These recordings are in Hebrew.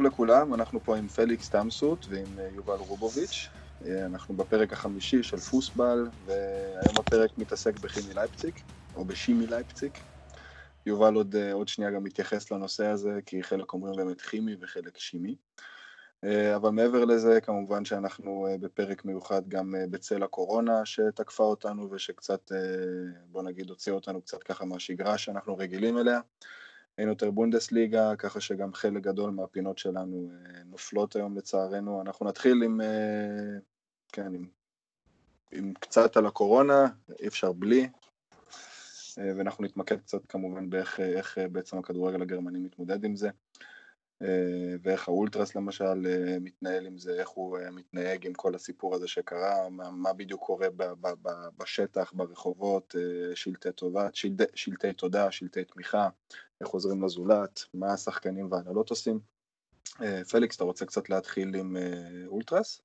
טוב לכולם, אנחנו פה עם פליקס תמסות ועם אה, יובל רובוביץ'. אה, אנחנו בפרק החמישי של פוסבל, והיום הפרק מתעסק בכימי לייפציק, או בשימי לייפציק. יובל עוד, אה, עוד שנייה גם מתייחס לנושא הזה, כי חלק אומרים באמת כימי וחלק שימי. אבל מעבר לזה, כמובן שאנחנו בפרק מיוחד גם בצל הקורונה שתקפה אותנו ושקצת, בוא נגיד, הוציאה אותנו קצת ככה מהשגרה שאנחנו רגילים אליה. אין יותר בונדסליגה, ככה שגם חלק גדול מהפינות שלנו אה, נופלות היום לצערנו. אנחנו נתחיל עם, אה, כן, עם, עם קצת על הקורונה, אי אפשר בלי, אה, ואנחנו נתמקד קצת כמובן באיך איך בעצם הכדורגל הגרמני מתמודד עם זה. ואיך האולטרס למשל מתנהל עם זה, איך הוא מתנהג עם כל הסיפור הזה שקרה, מה, מה בדיוק קורה ב, ב, ב, בשטח, ברחובות, שלטי תודה, שלטי, שלטי תודה, שלטי תמיכה, איך עוזרים לזולת, מה השחקנים והנהלות עושים. פליקס, אתה רוצה קצת להתחיל עם אולטרס?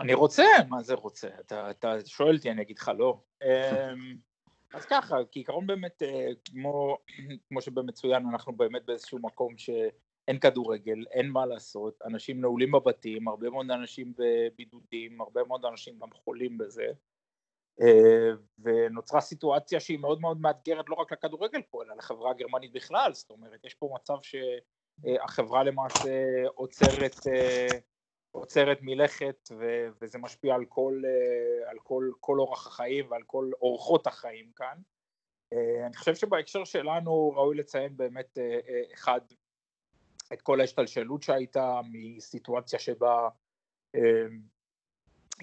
אני רוצה, מה זה רוצה? אתה, אתה שואל אותי, אני אגיד לך לא. אז ככה, כעיקרון באמת, כמו, כמו שבמצוין, אנחנו באמת באיזשהו מקום ש... אין כדורגל, אין מה לעשות, אנשים נעולים בבתים, הרבה מאוד אנשים בבידודים, הרבה מאוד אנשים גם חולים בזה, אה, ונוצרה סיטואציה שהיא מאוד מאוד מאתגרת לא רק לכדורגל פה, אלא לחברה הגרמנית בכלל, זאת אומרת, יש פה מצב שהחברה למעשה עוצרת, אה, עוצרת מלכת וזה משפיע על כל, אה, על כל, כל אורח החיים ועל כל אורחות החיים כאן. אני חושב שבהקשר שלנו ראוי לציין באמת אחד את כל ההשתלשלות שהייתה מסיטואציה שבה אה,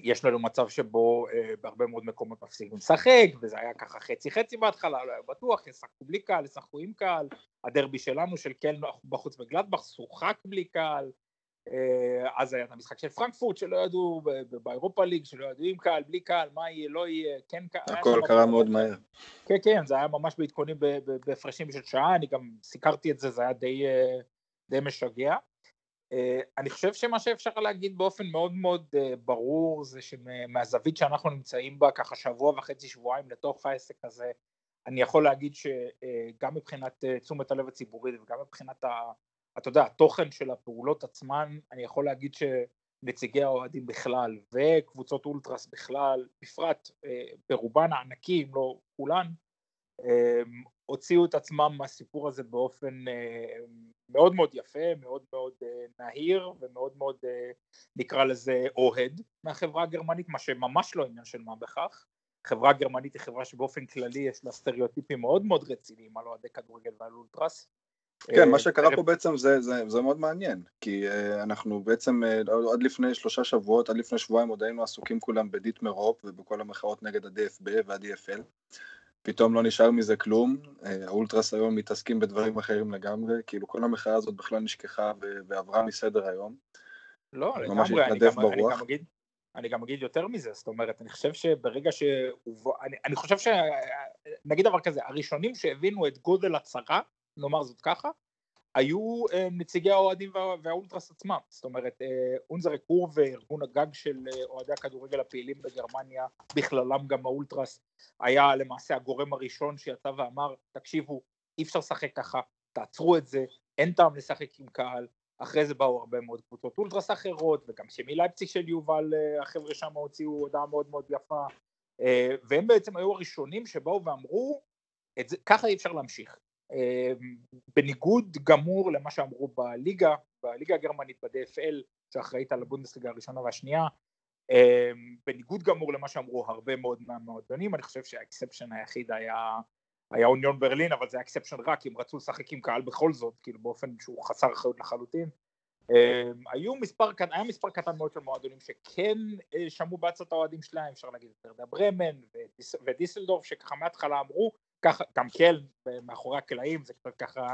יש לנו מצב שבו אה, בהרבה מאוד מקומות מפסיקים לשחק וזה היה ככה חצי חצי בהתחלה, לא היה בטוח, ישחקו בלי קהל, ישחקו עם קהל, הדרבי שלנו של קלן בחוץ בגלדבך שוחק בלי קהל, אה, אז היה את המשחק של פרנקפורט שלא ידעו, באירופה ליג שלא ידעו עם קהל, בלי קהל, מה יהיה, לא יהיה, כן קהל. הכל קרה מאוד מהר. כן, כן, זה היה ממש בעדכונים בהפרשים של שעה, אני גם סיקרתי את זה, זה היה די... די משגע. Uh, אני חושב שמה שאפשר להגיד באופן מאוד מאוד uh, ברור זה שמהזווית שאנחנו נמצאים בה ככה שבוע וחצי שבועיים לתוך העסק הזה אני יכול להגיד שגם uh, מבחינת תשומת הלב הציבורית וגם מבחינת ה, אתה יודע, התוכן של הפעולות עצמן אני יכול להגיד שנציגי האוהדים בכלל וקבוצות אולטרס בכלל בפרט ברובן הענקים לא כולן הוציאו את עצמם מהסיפור הזה באופן אה, מאוד מאוד יפה, מאוד מאוד אה, נהיר ומאוד מאוד אה, נקרא לזה אוהד מהחברה הגרמנית, מה שממש לא עניין של מה בכך. חברה גרמנית היא חברה שבאופן כללי יש לה סטריאוטיפים מאוד מאוד רציניים על אוהדי כדורגל ועל אולטרס. כן, מה שקרה פה בעצם זה, זה, זה מאוד מעניין, כי אנחנו בעצם עד לפני שלושה שבועות, עד לפני שבועיים עוד היינו עסוקים כולם בדיטמר הופ ובכל המחאות נגד ה-DFB וה-DFL, פתאום לא נשאר מזה כלום, אה, האולטרס היום מתעסקים בדברים אחרים לגמרי, כאילו כל המחאה הזאת בכלל נשכחה ועברה מסדר היום. לא, לגמרי, אני גם, אני, גם אגיד, אני גם אגיד יותר מזה, זאת אומרת, אני חושב שברגע ש... אני, אני חושב ש... נגיד דבר כזה, הראשונים שהבינו את גודל הצרה, נאמר זאת ככה, היו אה, נציגי האוהדים והאולטרס עצמם, זאת אומרת אה, אונזרק קור וארגון הגג של אה, אוהדי הכדורגל הפעילים בגרמניה, בכללם גם האולטרס, היה למעשה הגורם הראשון שיצא ואמר תקשיבו אי אפשר לשחק ככה, תעצרו את זה, אין טעם לשחק עם קהל, אחרי זה באו הרבה מאוד קבוצות אולטרס אחרות וגם שמי לייפציג של יובל החבר'ה שם הוציאו הודעה מאוד מאוד יפה. והם בעצם היו הראשונים שבאו ואמרו זה, ככה אי אפשר להמשיך בניגוד גמור למה שאמרו בליגה, בליגה הגרמנית, ב-DFL, שאחראית על הבונדסליגה הראשונה והשנייה, אמ, בניגוד גמור למה שאמרו הרבה מאוד מהמועדונים, אני חושב שה exception היחיד היה, היה אוניון ברלין, אבל זה היה exception רק אם רצו לשחק עם קהל בכל זאת, כאילו באופן שהוא חסר אחריות לחלוטין. אמ, היו מספר, היה מספר קטן מאוד של מועדונים שכן אה, שמעו בעצת האוהדים שלהם, אפשר להגיד את ורדר ברמן ודיסלדורף, שככה מההתחלה אמרו, ככה, גם קל מאחורי הקלעים, זה קצת ככה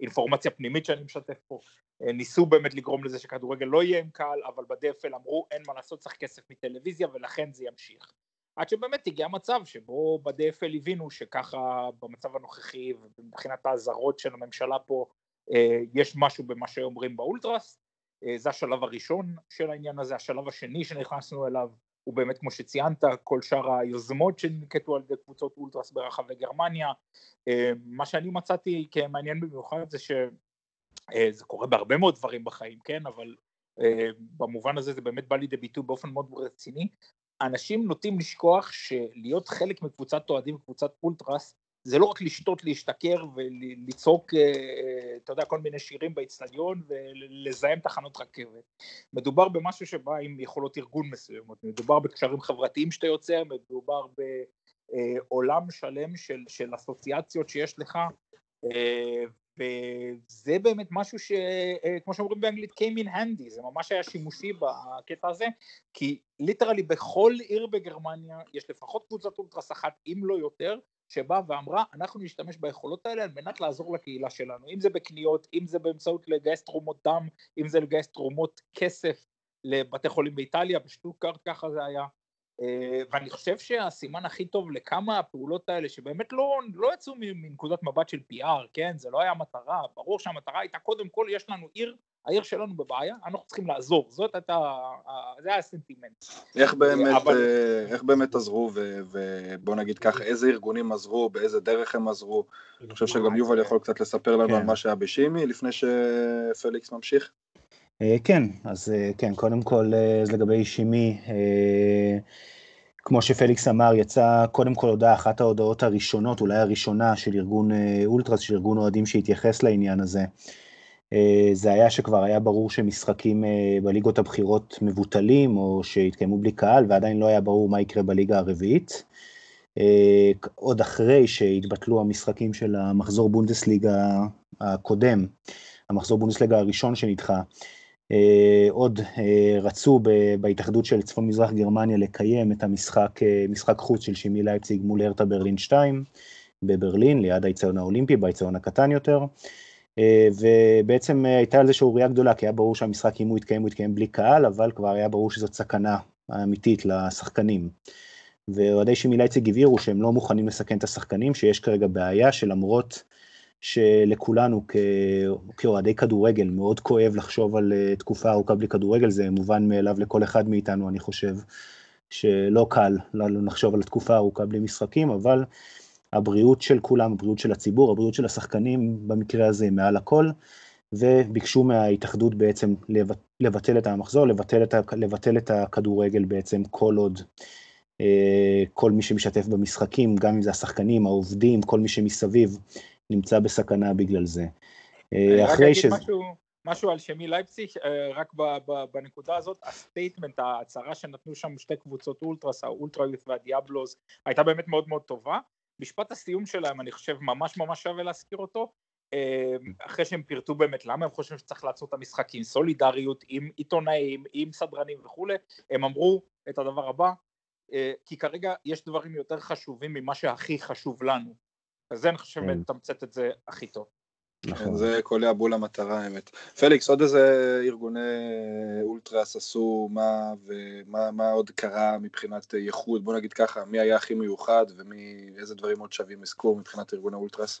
אינפורמציה פנימית שאני משתף פה, אה, ניסו באמת לגרום לזה שכדורגל לא יהיה עם קהל, אבל ב-DFL אמרו אין מה לעשות, צריך כסף מטלוויזיה ולכן זה ימשיך. עד שבאמת הגיע מצב שבו ב-DFL הבינו שככה במצב הנוכחי ומבחינת האזהרות של הממשלה פה אה, יש משהו במה שאומרים באולטרס, אה, זה השלב הראשון של העניין הזה, השלב השני שנכנסנו אליו הוא באמת כמו שציינת כל שאר היוזמות שננקטו על ידי קבוצות אולטרס ברחבי גרמניה. אה, מה שאני מצאתי כמעניין במיוחד זה זה קורה בהרבה מאוד דברים בחיים, כן, אבל במובן הזה זה באמת בא לידי ביטוי באופן מאוד רציני. אנשים נוטים לשכוח שלהיות חלק מקבוצת אוהדים, קבוצת אולטרס, זה לא רק לשתות, להשתכר ולצעוק, אתה יודע, כל מיני שירים באצטדיון ולזהם תחנות רכבת. מדובר במשהו שבא עם יכולות ארגון מסוימות, מדובר בקשרים חברתיים שאתה יוצר, מדובר בעולם שלם של, של אסוציאציות שיש לך, וזה באמת משהו שכמו שאומרים באנגלית came in handy, זה ממש היה שימושי בקטע הזה, כי ליטרלי בכל עיר בגרמניה יש לפחות קבוצת אולטרס אחת, אם לא יותר, שבאה ואמרה אנחנו נשתמש ביכולות האלה על מנת לעזור לקהילה שלנו, אם זה בקניות, אם זה באמצעות לגייס תרומות דם, אם זה לגייס תרומות כסף לבתי חולים באיטליה, בשטוקארט ככה זה היה, אה, ואני חושב שהסימן הכי טוב לכמה הפעולות האלה שבאמת לא, לא יצאו מנקודת מבט של PR, כן, זה לא היה מטרה, ברור שהמטרה הייתה קודם כל יש לנו עיר העיר שלנו בבעיה, אנחנו צריכים לעזור, זאת הייתה, זה היה הסנטימנט. איך באמת, אבל... אה, איך באמת עזרו, ובוא נגיד ככה, איזה ארגונים עזרו, באיזה דרך הם עזרו? אני חושב שגם יובל יכול קצת לספר לנו על כן. מה שהיה בשימי, לפני שפליקס ממשיך. אה, כן, אז אה, כן, קודם כל לגבי שימי, כמו שפליקס אמר, יצא קודם כל הודעה, אחת ההודעות הראשונות, אולי הראשונה של ארגון אולטרס, של ארגון אוהדים שהתייחס לעניין הזה. אה, זה היה שכבר היה ברור שמשחקים אה, בליגות הבכירות מבוטלים או שהתקיימו בלי קהל ועדיין לא היה ברור מה יקרה בליגה הרביעית. אה, עוד אחרי שהתבטלו המשחקים של המחזור בונדסליגה הקודם, המחזור בונדסליגה הראשון שנדחה, עוד רצו בהתאחדות של צפון מזרח גרמניה לקיים את המשחק, משחק חוץ של שימי לייפציג מול הרטה ברלין 2 בברלין, ליד האיצטדיון האולימפי, באיצטדיון הקטן יותר. אה, ובעצם אה, הייתה על זה שערורייה גדולה, כי היה ברור שהמשחק, אם הוא יתקיים, הוא יתקיים בלי קהל, אבל כבר היה ברור שזאת סכנה אמיתית לשחקנים. ואוהדי שימי לייציג הבהירו שהם לא מוכנים לסכן את השחקנים, שיש כרגע בעיה שלמרות שלכולנו כאוהדי כדורגל מאוד כואב לחשוב על אה, תקופה ארוכה בלי כדורגל, זה מובן מאליו לכל אחד מאיתנו, אני חושב, שלא קל לחשוב על תקופה ארוכה בלי משחקים, אבל הבריאות של כולם, הבריאות של הציבור, הבריאות של השחקנים במקרה הזה מעל הכל, וביקשו מההתאחדות בעצם לבטל את המחזור, לבטל את, לבטל את הכדורגל בעצם כל עוד אה, כל מי שמשתף במשחקים, גם אם זה השחקנים, העובדים, כל מי שמסביב, נמצא בסכנה בגלל זה. אה, אחרי ש... משהו, משהו על כימי לייפציג, אה, רק בנקודה הזאת, ה statement, ההצהרה שנתנו שם שתי קבוצות אולטרס, ה Ultra Youth וה Diablos, הייתה באמת מאוד מאוד טובה. משפט הסיום שלהם אני חושב ממש ממש שווה להזכיר אותו אמ, אחרי שהם פירטו באמת למה הם חושבים שצריך לעצור את המשחקים, סולידריות עם עיתונאים, עם סדרנים וכולי, הם אמרו את הדבר הבא, אה, כי כרגע יש דברים יותר חשובים ממה שהכי חשוב לנו, אז זה אני חושב כן. מתמצת את זה הכי טוב. נכון. זה קולע בול המטרה האמת. פליקס, עוד איזה ארגוני אולטרס עשו מה ומה מה עוד קרה מבחינת ייחוד, בוא נגיד ככה, מי היה הכי מיוחד ואיזה דברים עוד שווים אזכור מבחינת ארגוני אולטרס?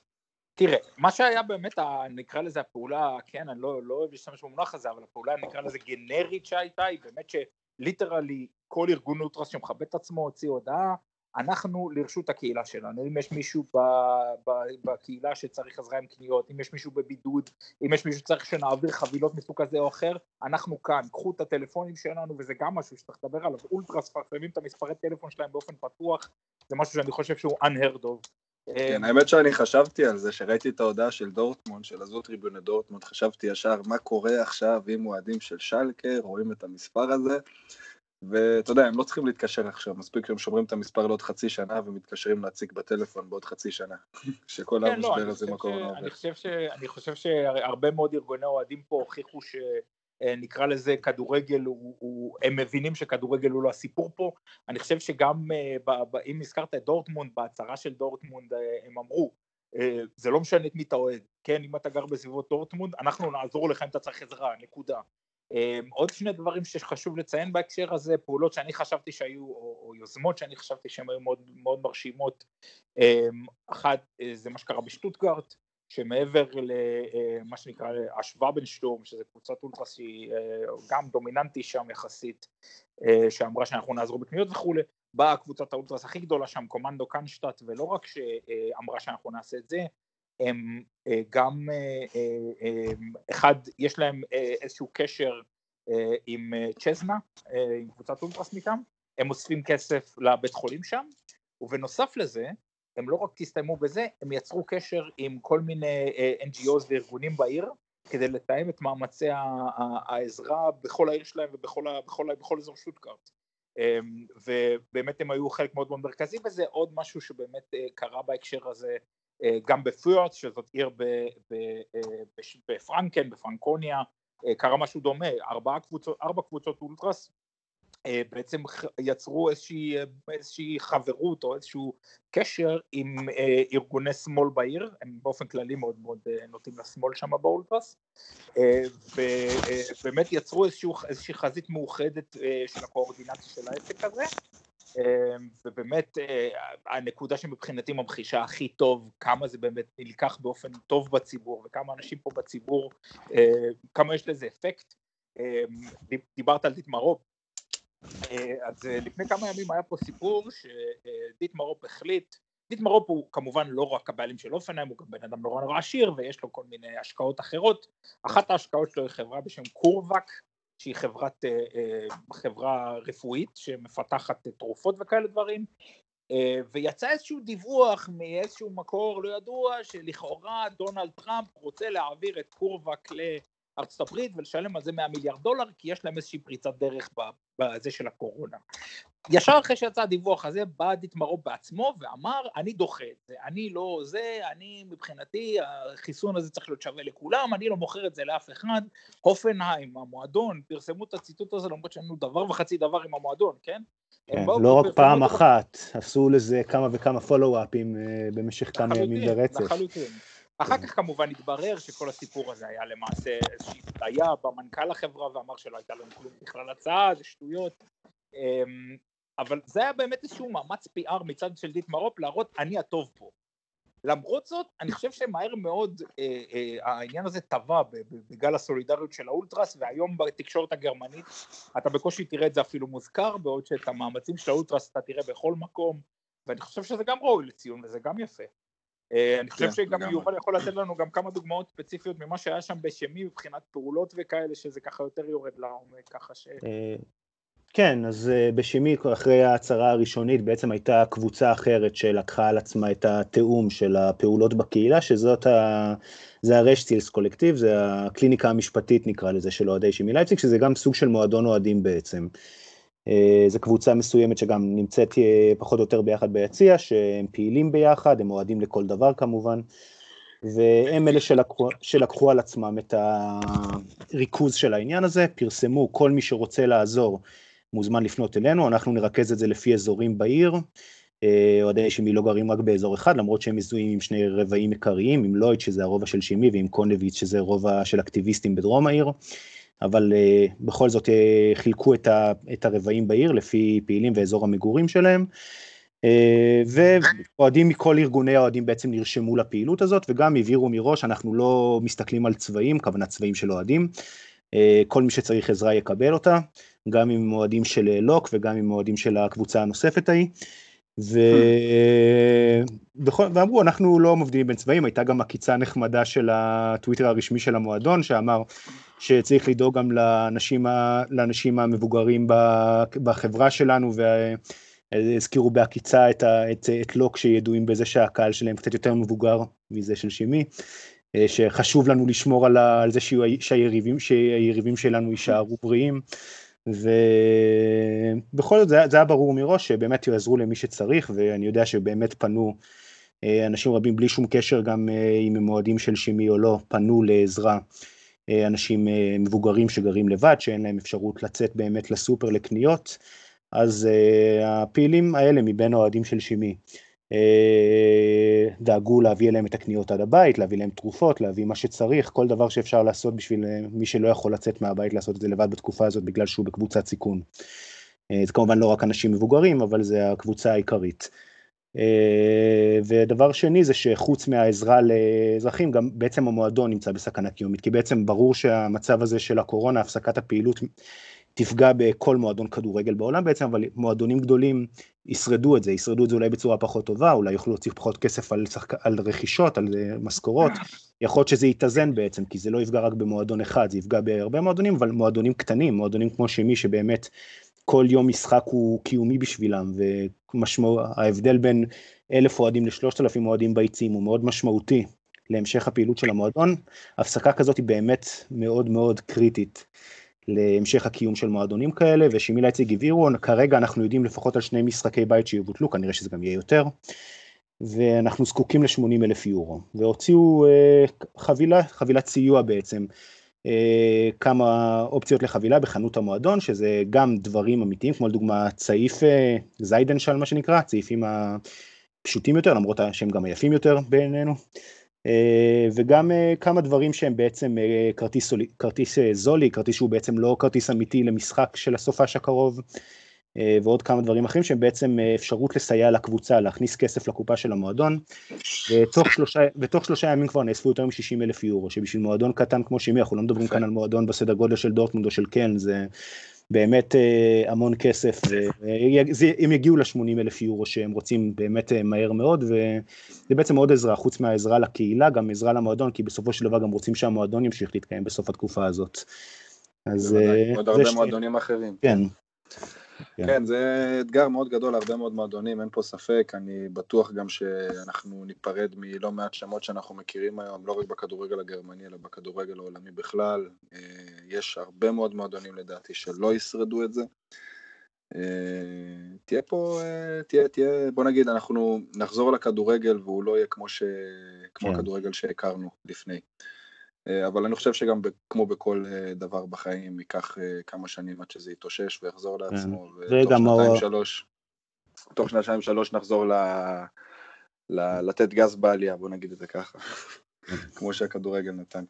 תראה, מה שהיה באמת, נקרא לזה הפעולה, כן, אני לא, לא אוהב להשתמש במונח הזה, אבל הפעולה נקרא לזה גנרית שהייתה, היא באמת שליטרלי כל ארגון אולטרס שמכבד את עצמו הוציא הודעה, אנחנו לרשות הקהילה שלנו, אם יש מישהו ב, ב, בקהילה שצריך עזרה עם קניות, אם יש מישהו בבידוד, אם יש מישהו שצריך שנעביר חבילות מסוג כזה או אחר, אנחנו כאן, קחו את הטלפונים שלנו וזה גם משהו שצריך לדבר עליו, אולטרס מפרסמים את המספרי טלפון שלהם באופן פתוח, זה משהו שאני חושב שהוא unheard of. כן, האמת שאני חשבתי על זה, שראיתי את ההודעה של דורטמונד, של הזו טריבוני דורטמונד, חשבתי ישר מה קורה עכשיו אם אוהדים של שלקה? רואים את המספר הזה, ואתה יודע, הם לא צריכים להתקשר עכשיו, מספיק שהם שומרים את המספר לעוד חצי שנה ומתקשרים להציג בטלפון בעוד חצי שנה, שכל כן, המשבר לא, הזה מקור עובד. אני חושב שהרבה מאוד ארגוני אוהדים פה הוכיחו שנקרא לזה כדורגל, הוא, הוא, הם מבינים שכדורגל הוא לא הסיפור פה, אני חושב שגם אה, אם הזכרת את דורטמונד, בהצהרה של דורטמונד אה, הם אמרו, אה, זה לא משנה את מי אתה אוהד, כן, אם אתה גר בסביבות דורטמונד, אנחנו נעזור לך אם אתה צריך עזרה, נקודה. אמ, עוד שני דברים שחשוב לציין בהקשר הזה, פעולות שאני חשבתי שהיו, או, או יוזמות שאני חשבתי שהן היו מאוד, מאוד מרשימות, אמ, אחת אה, זה מה שקרה בשטוטגארט, שמעבר למה אה, שנקרא השוואה בין שטורם, שזה קבוצת אולטרס שהיא אה, גם דומיננטי שם יחסית, שאמרה שאנחנו נעזור בקניות וכולי, באה קבוצת האולטרס הכי גדולה שם, קומנדו קנשטט, ולא רק שאמרה שאנחנו נעשה את זה, הם גם, אחד, יש להם איזשהו קשר עם צ'זנה, עם קבוצת אולטרס מטעם, הם אוספים כסף לבית חולים שם, ובנוסף לזה, הם לא רק הסתיימו בזה, הם יצרו קשר עם כל מיני NGOs וארגונים בעיר, כדי לתאם את מאמצי העזרה בכל העיר שלהם ובכל בכל, בכל אזור שוטקארט. אמ, ובאמת הם היו חלק מאוד מאוד מרכזי וזה עוד משהו שבאמת אה, קרה בהקשר הזה אה, גם בפיורט, שזאת עיר אה, בפרנקן, בפרנקוניה, קרה משהו דומה, ארבע קבוצות, ארבע קבוצות אולטרס אה, בעצם יצרו איזושהי, איזושהי חברות או איזשהו קשר עם אה, ארגוני שמאל בעיר, הם באופן כללי מאוד מאוד אה, נוטים לשמאל שם באולטרס, ובאמת יצרו איזשהו, איזושהי חזית מאוחדת של הקואורדינציה של העסק הזה, ובאמת הנקודה שמבחינתי ממחישה הכי טוב כמה זה באמת נלקח באופן טוב בציבור וכמה אנשים פה בציבור, כמה יש לזה אפקט. דיברת על דיטמרוב, אה, אז אה, לפני כמה ימים היה פה סיפור שדיטמרופ החליט, דיטמרופ הוא כמובן לא רק הבעלים של אופנהיים, הוא גם בן אדם נורא נורא עשיר ויש לו כל מיני השקעות אחרות, אחת ההשקעות שלו היא חברה בשם קורווק, שהיא חברת, אה, חברה רפואית שמפתחת תרופות וכאלה דברים, ויצא איזשהו דיווח מאיזשהו מקור לא ידוע שלכאורה דונלד טראמפ רוצה להעביר את קורווק ארצות הברית ולשלם על זה 100 מיליארד דולר כי יש להם איזושהי פריצת דרך בזה של הקורונה. ישר אחרי שיצא הדיווח הזה בא דיטמרו בעצמו ואמר אני דוחה את זה, אני לא זה, אני מבחינתי החיסון הזה צריך להיות שווה לכולם, אני לא מוכר את זה לאף אחד, הופנהיים, המועדון, פרסמו את הציטוט הזה למרות שאין לנו דבר וחצי דבר עם המועדון, כן? כן לא רק פעם אחת, עשו לזה כמה וכמה פולו-אפים אה, במשך כמה ימים ברצף. לחלוטין. אחר כך כמובן התברר שכל הסיפור הזה היה למעשה איזושהי בעיה במנכ"ל החברה ואמר שלא הייתה לנו כלום בכלל הצעה, זה שטויות. אבל זה היה באמת איזשהו מאמץ PR מצד של דיט מרופ להראות אני הטוב פה. למרות זאת, אני חושב שמהר מאוד אה, אה, העניין הזה טבע בגל הסולידריות של האולטרס, והיום בתקשורת הגרמנית אתה בקושי תראה את זה אפילו מוזכר, בעוד שאת המאמצים של האולטרס אתה תראה בכל מקום, ואני חושב שזה גם ראוי לציון וזה גם יפה. אה, אני חושב כן, שגם יובל יכול לתת לנו גם כמה דוגמאות ספציפיות ממה שהיה שם בשמי מבחינת פעולות וכאלה שזה ככה יותר יורד לעומק ככה ש... כן, אז אה, בשמי אחרי ההצהרה הראשונית בעצם הייתה קבוצה אחרת שלקחה על עצמה את התיאום של הפעולות בקהילה, שזאת ה... זה הרשטילס קולקטיב, זה הקליניקה המשפטית נקרא לזה של אוהדי שמי לייפציג, שזה גם סוג של מועדון אוהדים בעצם. אה, זו קבוצה מסוימת שגם נמצאת אה, פחות או יותר ביחד ביציע, שהם פעילים ביחד, הם אוהדים לכל דבר כמובן, והם אלה שלקחו, שלקחו על עצמם את הריכוז של העניין הזה, פרסמו כל מי שרוצה לעזור מוזמן לפנות אלינו, אנחנו נרכז את זה לפי אזורים בעיר, אה, אוהדי שימי לא גרים רק באזור אחד, למרות שהם מזוהים עם שני רבעים עיקריים, עם לויד שזה הרובע של שימי ועם קונביץ' שזה רובע של אקטיביסטים בדרום העיר. אבל uh, בכל זאת uh, חילקו את, ה, את הרבעים בעיר לפי פעילים ואזור המגורים שלהם. ואוהדים מכל ארגוני האוהדים בעצם נרשמו לפעילות הזאת וגם הבהירו מראש אנחנו לא מסתכלים על צבעים, כוונת צבעים של אוהדים, כל מי שצריך עזרה יקבל אותה, גם עם אוהדים של לוק וגם עם אוהדים של הקבוצה הנוספת ההיא. ו... בכל... ואמרו אנחנו לא מבדילים בין צבעים, הייתה גם עקיצה נחמדה של הטוויטר הרשמי של המועדון שאמר שצריך לדאוג גם לאנשים, לאנשים המבוגרים בחברה שלנו והזכירו בעקיצה את, את, את לוק שידועים בזה שהקהל שלהם קצת יותר מבוגר מזה של שימי. שחשוב לנו לשמור על, ה, על זה שהיריבים, שהיריבים שלנו יישארו בריאים. ובכל זאת זה, היה ברור מראש שבאמת יעזרו למי שצריך ואני יודע שבאמת פנו אה, אנשים רבים בלי שום קשר גם אה, אם הם אוהדים של שימי או לא פנו לעזרה אה, אנשים מבוגרים שגרים לבד שאין להם אפשרות לצאת באמת לסופר לקניות. אז הפעילים האלה מבין האוהדים של שימי. אה, דאגו להביא אליהם את הקניות עד הבית, להביא להם תרופות, להביא מה שצריך, כל דבר שאפשר לעשות בשביל אה, מי שלא יכול לצאת מהבית לעשות את זה לבד בתקופה הזאת בגלל שהוא בקבוצת סיכון. אה, זה כמובן לא רק אנשים מבוגרים, אבל זה הקבוצה העיקרית. ודבר שני זה שחוץ מהעזרה לאזרחים, גם בעצם המועדון נמצא בסכנה קיומית, כי בעצם ברור שהמצב הזה של הקורונה, הפסקת הפעילות תפגע בכל מועדון כדורגל בעולם בעצם, אבל מועדונים גדולים ישרדו את זה, ישרדו את זה אולי בצורה פחות טובה, אולי יוכלו להוציא פחות כסף על, שחק... על רכישות, על אה, משכורות, יכול להיות שזה יתאזן בעצם, כי זה לא יפגע רק במועדון אחד, זה יפגע בהרבה מועדונים, אבל מועדונים קטנים, מועדונים כמו שמי שבאמת כל יום משחק הוא קיומי בשבילם, וההבדל בין אלף אוהדים לשלושת אלפים אוהדים ביציעים הוא מאוד משמעותי להמשך הפעילות של המועדון, הפסקה כזאת היא באמת מאוד מאוד קריטית. להמשך הקיום של מועדונים כאלה, ושימי לייציג הבהירו, כרגע אנחנו יודעים לפחות על שני משחקי בית שיבוטלו, כנראה שזה גם יהיה יותר, ואנחנו זקוקים ל-80 אלף יורו, והוציאו אה, חבילה, חבילת סיוע בעצם, אה, כמה אופציות לחבילה בחנות המועדון, שזה גם דברים אמיתיים, כמו לדוגמה צעיף אה, זיידנשל מה שנקרא, צעיפים הפשוטים יותר, למרות שהם גם היפים יותר בעינינו. אה, וגם אה, כמה דברים שהם בעצם אה, כרטיס, כרטיס זולי, כרטיס שהוא בעצם לא כרטיס אמיתי למשחק של הסופש הקרוב, ועוד כמה דברים אחרים שהם בעצם אפשרות לסייע לקבוצה, להכניס כסף לקופה של המועדון, ותוך שלושה, ותוך שלושה ימים כבר נאספו יותר מ-60 אלף יורו, שבשביל מועדון קטן כמו שימי, אנחנו לא מדברים כאן על מועדון בסדר גודל של דורטמונד או של קלן, זה באמת אה, המון כסף, והם יגיעו ל-80 אלף יורו שהם רוצים באמת אה, מהר מאוד, וזה בעצם עוד עזרה, חוץ מהעזרה לקהילה, גם עזרה למועדון, כי בסופו של דבר גם רוצים שהמועדון ימשיך להתקיים בסוף התקופה הזאת. אז... אה, עוד הרבה מועדונים אחרים. כן, כן. כן, זה אתגר מאוד גדול להרבה מאוד מועדונים, אין פה ספק, אני בטוח גם שאנחנו ניפרד מלא מעט שמות שאנחנו מכירים היום, לא רק בכדורגל הגרמני, אלא בכדורגל העולמי בכלל. אה, יש הרבה מאוד מועדונים לדעתי שלא ישרדו את זה. אה, תהיה פה, אה, תהיה, תהיה, בוא נגיד, אנחנו נחזור לכדורגל והוא לא יהיה כמו, ש... כמו כן. הכדורגל שהכרנו לפני. אה, אבל אני חושב שגם כמו בכל אה, דבר בחיים ייקח אה, כמה שנים עד שזה יתאושש ויחזור כן. לעצמו, ותוך שנתיים שלוש, תוך שנתיים שלוש נחזור ל... ל... לתת גז בעלייה, בוא נגיד את זה ככה. כמו שהכדורגל נתן.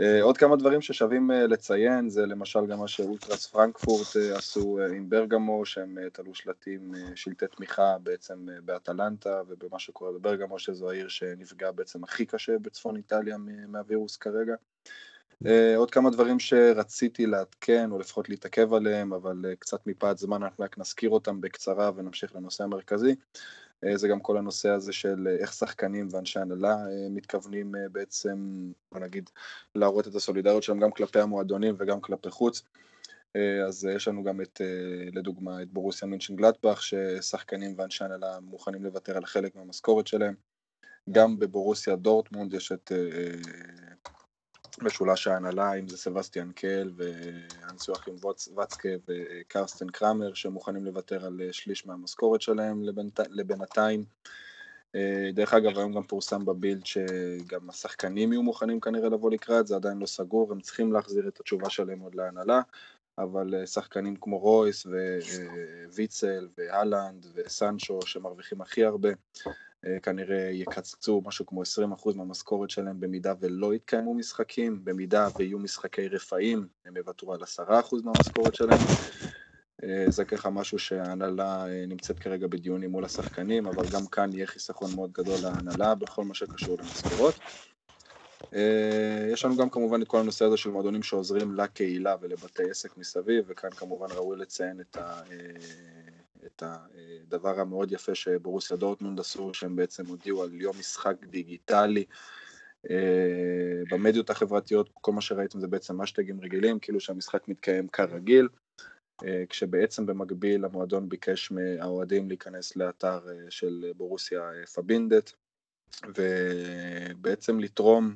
Uh, עוד כמה דברים ששווים uh, לציין, זה למשל גם מה שאולטרס פרנקפורט uh, עשו עם ברגמו, שהם תלו שלטים, שלטי תמיכה בעצם באטלנטה ובמה שקורה בברגמו, שזו העיר שנפגעה בעצם הכי קשה בצפון איטליה מהווירוס כרגע. עוד כמה דברים שרציתי לעדכן, או לפחות להתעכב עליהם, אבל קצת מפאת זמן אנחנו רק נזכיר אותם בקצרה ונמשיך לנושא המרכזי. אה, זה גם כל הנושא הזה של אה, איך שחקנים ואנשי הנהלה אה, מתכוונים בעצם, בוא נגיד, להראות את הסולידריות שלהם גם כלפי המועדונים וגם כלפי חוץ. אז יש לנו גם את, לדוגמה, את בורוסיה מינשן גלטבך, ששחקנים ואנשי הנהלה מוכנים לוותר על חלק מהמשכורת שלהם. גם בבורוסיה דורטמונד יש את משולש ההנהלה, אם זה סבסטיאן קל ואנס יואכים וצקה וקרסטן קרמר, שמוכנים לוותר על אה, שליש מהמשכורת שלהם לבינתיים. אה, דרך אגב, היום גם פורסם בבילד שגם השחקנים יהיו מוכנים כנראה לבוא לקראת, זה עדיין לא סגור, הם צריכים להחזיר את התשובה שלהם עוד להנהלה, אבל אה, שחקנים כמו רויס וויצל והלנד וסנצ'ו שמרוויחים הכי הרבה, כנראה יקצצו משהו כמו 20% מהמשכורת שלהם במידה ולא יתקיימו משחקים, במידה ויהיו משחקי רפאים, הם יוותרו על 10% מהמשכורת שלהם. אה, זה ככה משהו שההנהלה אה, נמצאת כרגע בדיונים מול השחקנים, אבל גם כאן יהיה חיסכון מאוד גדול להנהלה בכל מה שקשור למשכורות. יש לנו גם כמובן את כל הנושא הזה של מועדונים שעוזרים לקהילה ולבתי עסק מסביב, וכאן כמובן ראוי לציין את ה... את הדבר המאוד יפה שבורוסיה דורטמונד עשו, שהם בעצם הודיעו על יום משחק דיגיטלי. אה, במדיות החברתיות, כל מה שראיתם זה בעצם אשטגים רגילים, כאילו שהמשחק מתקיים כרגיל, אה, כשבעצם במקביל המועדון ביקש מהאוהדים להיכנס לאתר אה, של בורוסיה פבינדט, ובעצם לתרום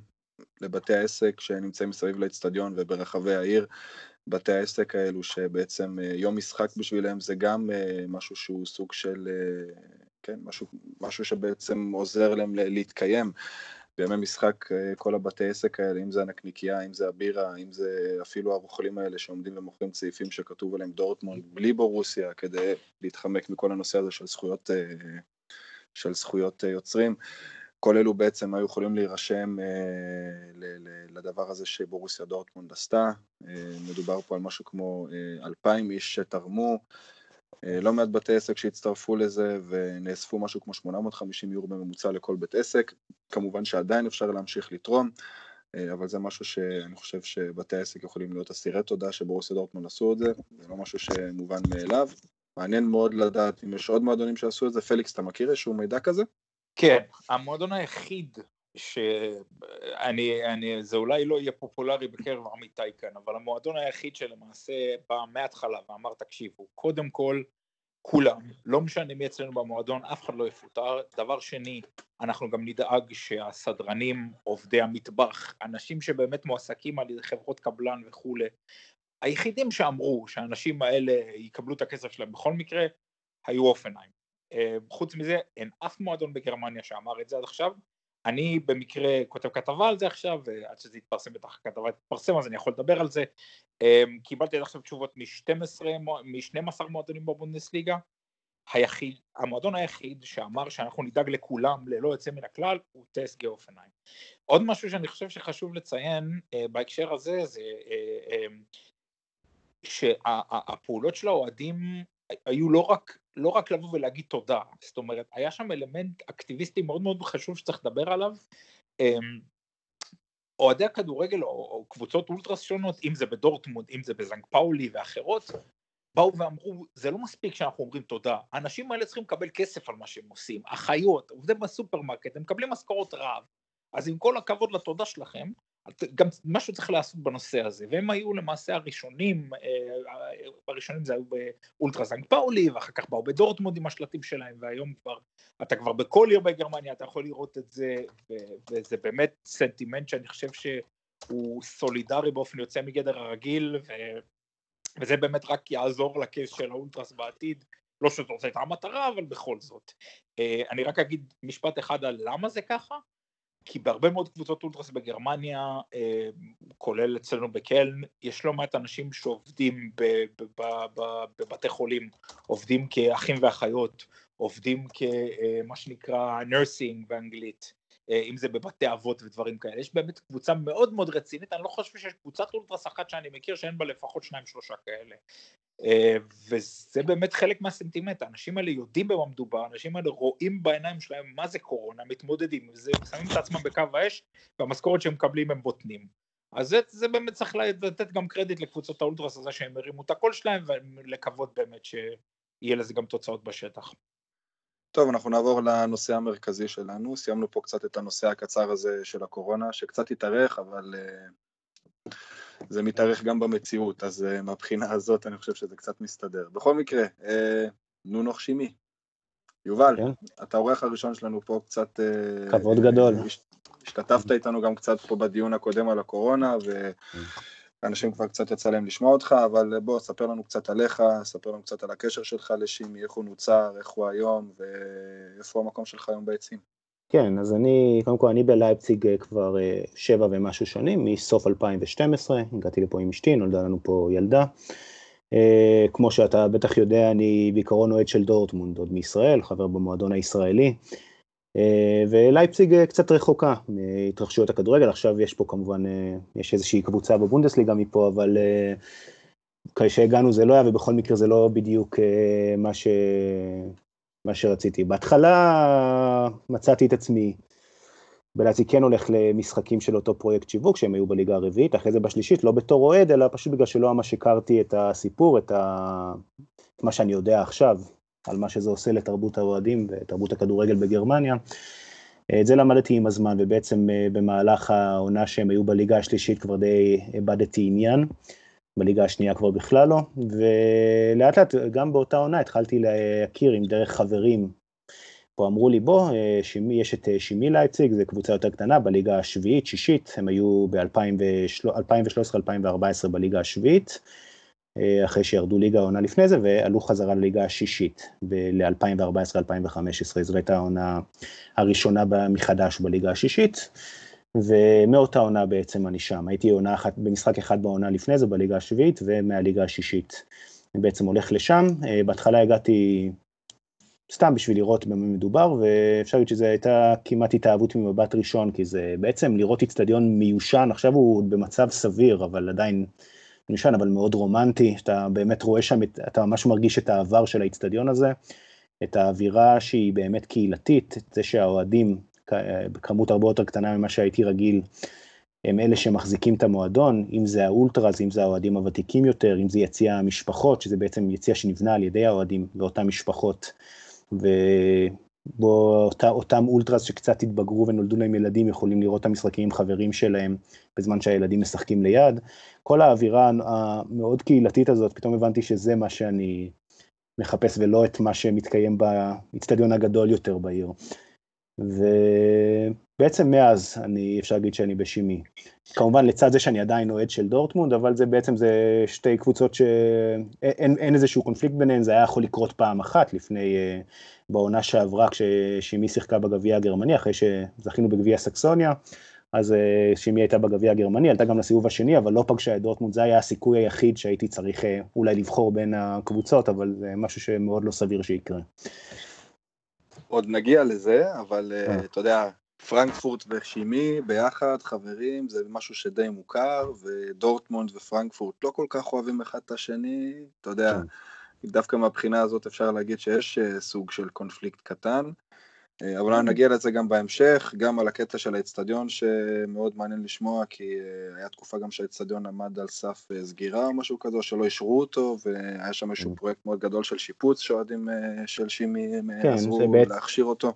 לבתי העסק שנמצאים מסביב לאצטדיון וברחבי העיר בתי העסק האלו שבעצם אה, יום משחק בשבילם זה גם אה, משהו שהוא סוג של, אה, כן, משהו, משהו שבעצם עוזר להם להתקיים. בימי משחק כל הבתי עסק האלה, אם זה הנקניקייה, אם זה הבירה, אם זה אפילו הרוכלים האלה שעומדים ומוכרים צעיפים שכתוב עליהם דורטמונד בלי בורוסיה, כדי להתחמק מכל הנושא הזה של זכויות, של זכויות יוצרים. כל אלו בעצם היו יכולים להירשם אה, לדבר הזה שבורוסיה דורטמונד עשתה, אה, מדובר פה על משהו כמו אה, אלפיים איש שתרמו, לא מעט בתי עסק שהצטרפו לזה ונאספו משהו כמו 850 יורו בממוצע לכל בית עסק, כמובן שעדיין אפשר להמשיך לתרום, אבל זה משהו שאני חושב שבתי העסק יכולים להיות אסירי תודה שברוסיה דורטמונד עשו את זה, זה לא משהו שמובן מאליו. מעניין מאוד לדעת אם יש עוד מועדונים שעשו את זה. פליקס, אתה מכיר איזשהו מידע כזה? כן, המועדון היחיד שאני, אני, זה אולי לא יהיה פופולרי בקרב עמיתי כאן, אבל המועדון היחיד שלמעשה בא מההתחלה ואמר תקשיבו, קודם כל כולם, לא משנה מי אצלנו במועדון, אף אחד לא יפוטר. דבר שני, אנחנו גם נדאג שהסדרנים, עובדי המטבח, אנשים שבאמת מועסקים על ידי חברות קבלן וכולי, היחידים שאמרו שהאנשים האלה יקבלו את הכסף שלהם בכל מקרה, היו אופנהיים. אה, חוץ מזה, אין אף מועדון בגרמניה שאמר את זה עד עכשיו. אני במקרה כותב כתבה על זה עכשיו, ועד שזה יתפרסם בטח הכתבה תתפרסם אז אני יכול לדבר על זה. אמ, קיבלתי עד עכשיו תשובות מ-12, מ-12 מועדונים בבונדסליגה. היחיד, המועדון היחיד שאמר שאנחנו נדאג לכולם ללא יוצא מן הכלל הוא טסט אופנהיים. עוד משהו שאני חושב שחשוב לציין בהקשר הזה זה שהפעולות של האוהדים היו לא רק, לא רק לבוא ולהגיד תודה, זאת אומרת, היה שם אלמנט אקטיביסטי מאוד מאוד חשוב שצריך לדבר עליו. אמ, אוהדי הכדורגל או, או קבוצות אולטרס שונות, אם זה בדורטמונד, אם זה בסנט פאולי ואחרות, באו ואמרו, זה לא מספיק שאנחנו אומרים תודה, האנשים האלה צריכים לקבל כסף על מה שהם עושים, אחיות, עובדי בסופרמרקט, הם מקבלים משכורות רעב, אז עם כל הכבוד לתודה שלכם, גם משהו צריך לעשות בנושא הזה, והם היו למעשה הראשונים, אה, הראשונים זה היו באולטרה זנג פאולי, ואחר כך באו בדורטמונד עם השלטים שלהם, והיום כבר, אתה כבר בכל עיר בגרמניה, אתה יכול לראות את זה, וזה באמת סנטימנט שאני חושב שהוא סולידרי באופן יוצא מגדר הרגיל, ו... וזה באמת רק יעזור לקייס של האולטרס בעתיד, לא שזאת הייתה המטרה, אבל בכל זאת. אה, אני רק אגיד משפט אחד על למה זה ככה. כי בהרבה מאוד קבוצות אולטרס בגרמניה, אה, כולל אצלנו בקלן, יש לא מעט אנשים שעובדים בבתי חולים, עובדים כאחים ואחיות, עובדים כמה אה, שנקרא נרסינג באנגלית, אה, אם זה בבתי אבות ודברים כאלה. יש באמת קבוצה מאוד מאוד רצינית, אני לא חושב שיש קבוצת אולטרס אחת שאני מכיר שאין בה לפחות שניים שלושה כאלה. אה, וזה באמת חלק מהסנטימנט, האנשים האלה יודעים במה מדובר, האנשים האלה רואים בעיניים שלהם מה זה קורונה, מתמודדים עם זה, שמים את עצמם בקו האש, והמשכורת שהם מקבלים הם בוטנים. אז זה, זה באמת צריך לתת גם קרדיט לקבוצות האולטרס הזה שהם הרימו את הקול שלהם, ולקוות באמת שיהיה לזה גם תוצאות בשטח. טוב, אנחנו נעבור לנושא המרכזי שלנו. סיימנו פה קצת את הנושא הקצר הזה של הקורונה, שקצת התארך, אבל uh, זה מתארך גם במציאות, אז uh, מהבחינה הזאת אני חושב שזה קצת מסתדר. בכל מקרה, uh, נונו חשימי. יובל, כן. אתה האורח הראשון שלנו פה קצת... Uh, כבוד גדול. השתתפת איתנו גם קצת פה בדיון הקודם על הקורונה, ו... כן. אנשים כבר קצת יצא להם לשמוע אותך, אבל בוא, ספר לנו קצת עליך, ספר לנו קצת על הקשר שלך לשימי, איך הוא נוצר, איך הוא היום, ואיפה המקום שלך היום בעצים. כן, אז אני, קודם כל אני בלייפציג אה, כבר אה, שבע ומשהו שנים, מסוף 2012, הגעתי לפה עם אשתי, נולדה לנו פה ילדה. אה, כמו שאתה בטח יודע, אני בעיקרון אוהד של דורטמונד, עוד מישראל, חבר במועדון הישראלי. אה, ולייפציג אה, קצת רחוקה מהתרחשויות הכדורגל, עכשיו יש פה כמובן, יש איזושהי קבוצה בבונדסליגה מפה, אבל כשהגענו זה לא היה, ובכל מקרה זה לא בדיוק מה, ש... מה שרציתי. בהתחלה מצאתי את עצמי, בלייפציג כן הולך למשחקים של אותו פרויקט שיווק, שהם היו בליגה הרביעית, אחרי זה בשלישית, לא בתור אוהד, אלא פשוט בגלל שלא ממש הכרתי את הסיפור, את, ה... את מה שאני יודע עכשיו, על מה שזה עושה לתרבות האוהדים ותרבות הכדורגל בגרמניה. את זה למדתי עם הזמן, ובעצם אה, במהלך העונה שהם היו בליגה השלישית כבר די איבדתי עניין, בליגה השנייה כבר בכלל לא, ולאט לאט גם באותה עונה התחלתי להכיר עם דרך חברים. פה אמרו לי בוא, אה, שימי, יש את אה, שימי לייפציג, זו קבוצה יותר קטנה בליגה השביעית, שישית, הם היו ב-2013-2014 בליגה השביעית. אה, אחרי שירדו ליגה העונה לפני זה ועלו חזרה לליגה השישית ל-2014-2015, זו הייתה העונה הראשונה מחדש בליגה השישית. ומאותה עונה בעצם אני שם, הייתי עונה אחת, במשחק אחד בעונה לפני זה בליגה השביעית ומהליגה השישית. אני בעצם הולך לשם, אה, בהתחלה הגעתי סתם בשביל לראות במה מדובר, ואפשר להגיד שזו הייתה כמעט התאהבות ממבט ראשון, כי זה בעצם לראות איצטדיון מיושן, עכשיו הוא במצב סביר, אבל עדיין מיושן אבל מאוד רומנטי, אתה באמת רואה שם, אתה ממש מרגיש את העבר של האיצטדיון הזה, את האווירה שהיא באמת קהילתית, את זה שהאוהדים בכמות הרבה יותר קטנה ממה שהייתי רגיל, הם אלה שמחזיקים את המועדון, אם זה האולטראז, אם זה האוהדים הוותיקים יותר, אם זה יציע המשפחות, שזה בעצם יציע שנבנה על ידי האוהדים ואותן משפחות, ובו אותה, אותם אולטראז שקצת התבגרו ונולדו להם ילדים יכולים לראות את המשחקים עם חברים שלהם בזמן שהילדים משחקים ליד. כל האווירה המאוד קהילתית הזאת, פתאום הבנתי שזה מה שאני מחפש ולא את מה שמתקיים באיצטדיון הגדול יותר בעיר. ובעצם מאז אני אפשר להגיד שאני בשימי. כמובן לצד זה שאני עדיין אוהד של דורטמונד, אבל זה בעצם זה שתי קבוצות שאין אין איזשהו קונפליקט ביניהן, זה היה יכול לקרות פעם אחת לפני, אה, בעונה שעברה כששימי שיחקה בגביע הגרמני, אחרי שזכינו בגביע סקסוניה, אז אה, שימי הייתה בגביע הגרמני, עלתה גם לסיבוב השני, אבל לא פגשה את דורטמונד, זה היה הסיכוי היחיד שהייתי צריך אה, אולי לבחור בין הקבוצות, אבל זה משהו שמאוד לא סביר שיקרה. עוד נגיע לזה, אבל uh, אתה יודע, פרנקפורט ושימי ביחד, חברים, זה משהו שדי מוכר, ודורטמונד ופרנקפורט לא כל כך אוהבים אחד את השני, אתה יודע, כן. דווקא מהבחינה הזאת אפשר להגיד שיש uh, סוג של קונפליקט קטן. אה, אבל נגיע לזה גם בהמשך, גם על הקטע של האצטדיון שמאוד מעניין לשמוע, כי אה, היה תקופה גם שהאצטדיון עמד על סף אה, סגירה או משהו כזה, שלא אישרו אותו, והיה שם איזשהו כן. פרויקט מאוד גדול של שיפוץ שאוהדים של שימי כן, עזרו להכשיר אותו.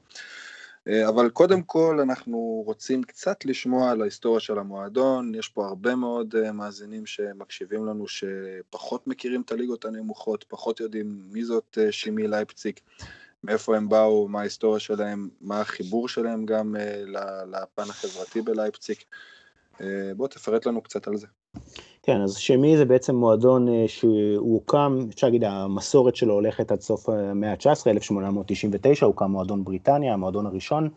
אבל קודם כל אנחנו רוצים קצת לשמוע על ההיסטוריה של המועדון, יש פה הרבה מאוד מאזינים שמקשיבים לנו שפחות מכירים את הליגות הנמוכות, פחות יודעים מי זאת שימי לייפציג. מאיפה הם באו, מה ההיסטוריה שלהם, מה החיבור שלהם גם uh, לפן החברתי בלייפציק. Uh, בוא תפרט לנו קצת על זה. כן, אז שמי זה בעצם מועדון uh, שהוא הוקם, אפשר להגיד המסורת שלו הולכת עד סוף המאה ה-19, 1899, הוקם מועדון בריטניה, המועדון הראשון.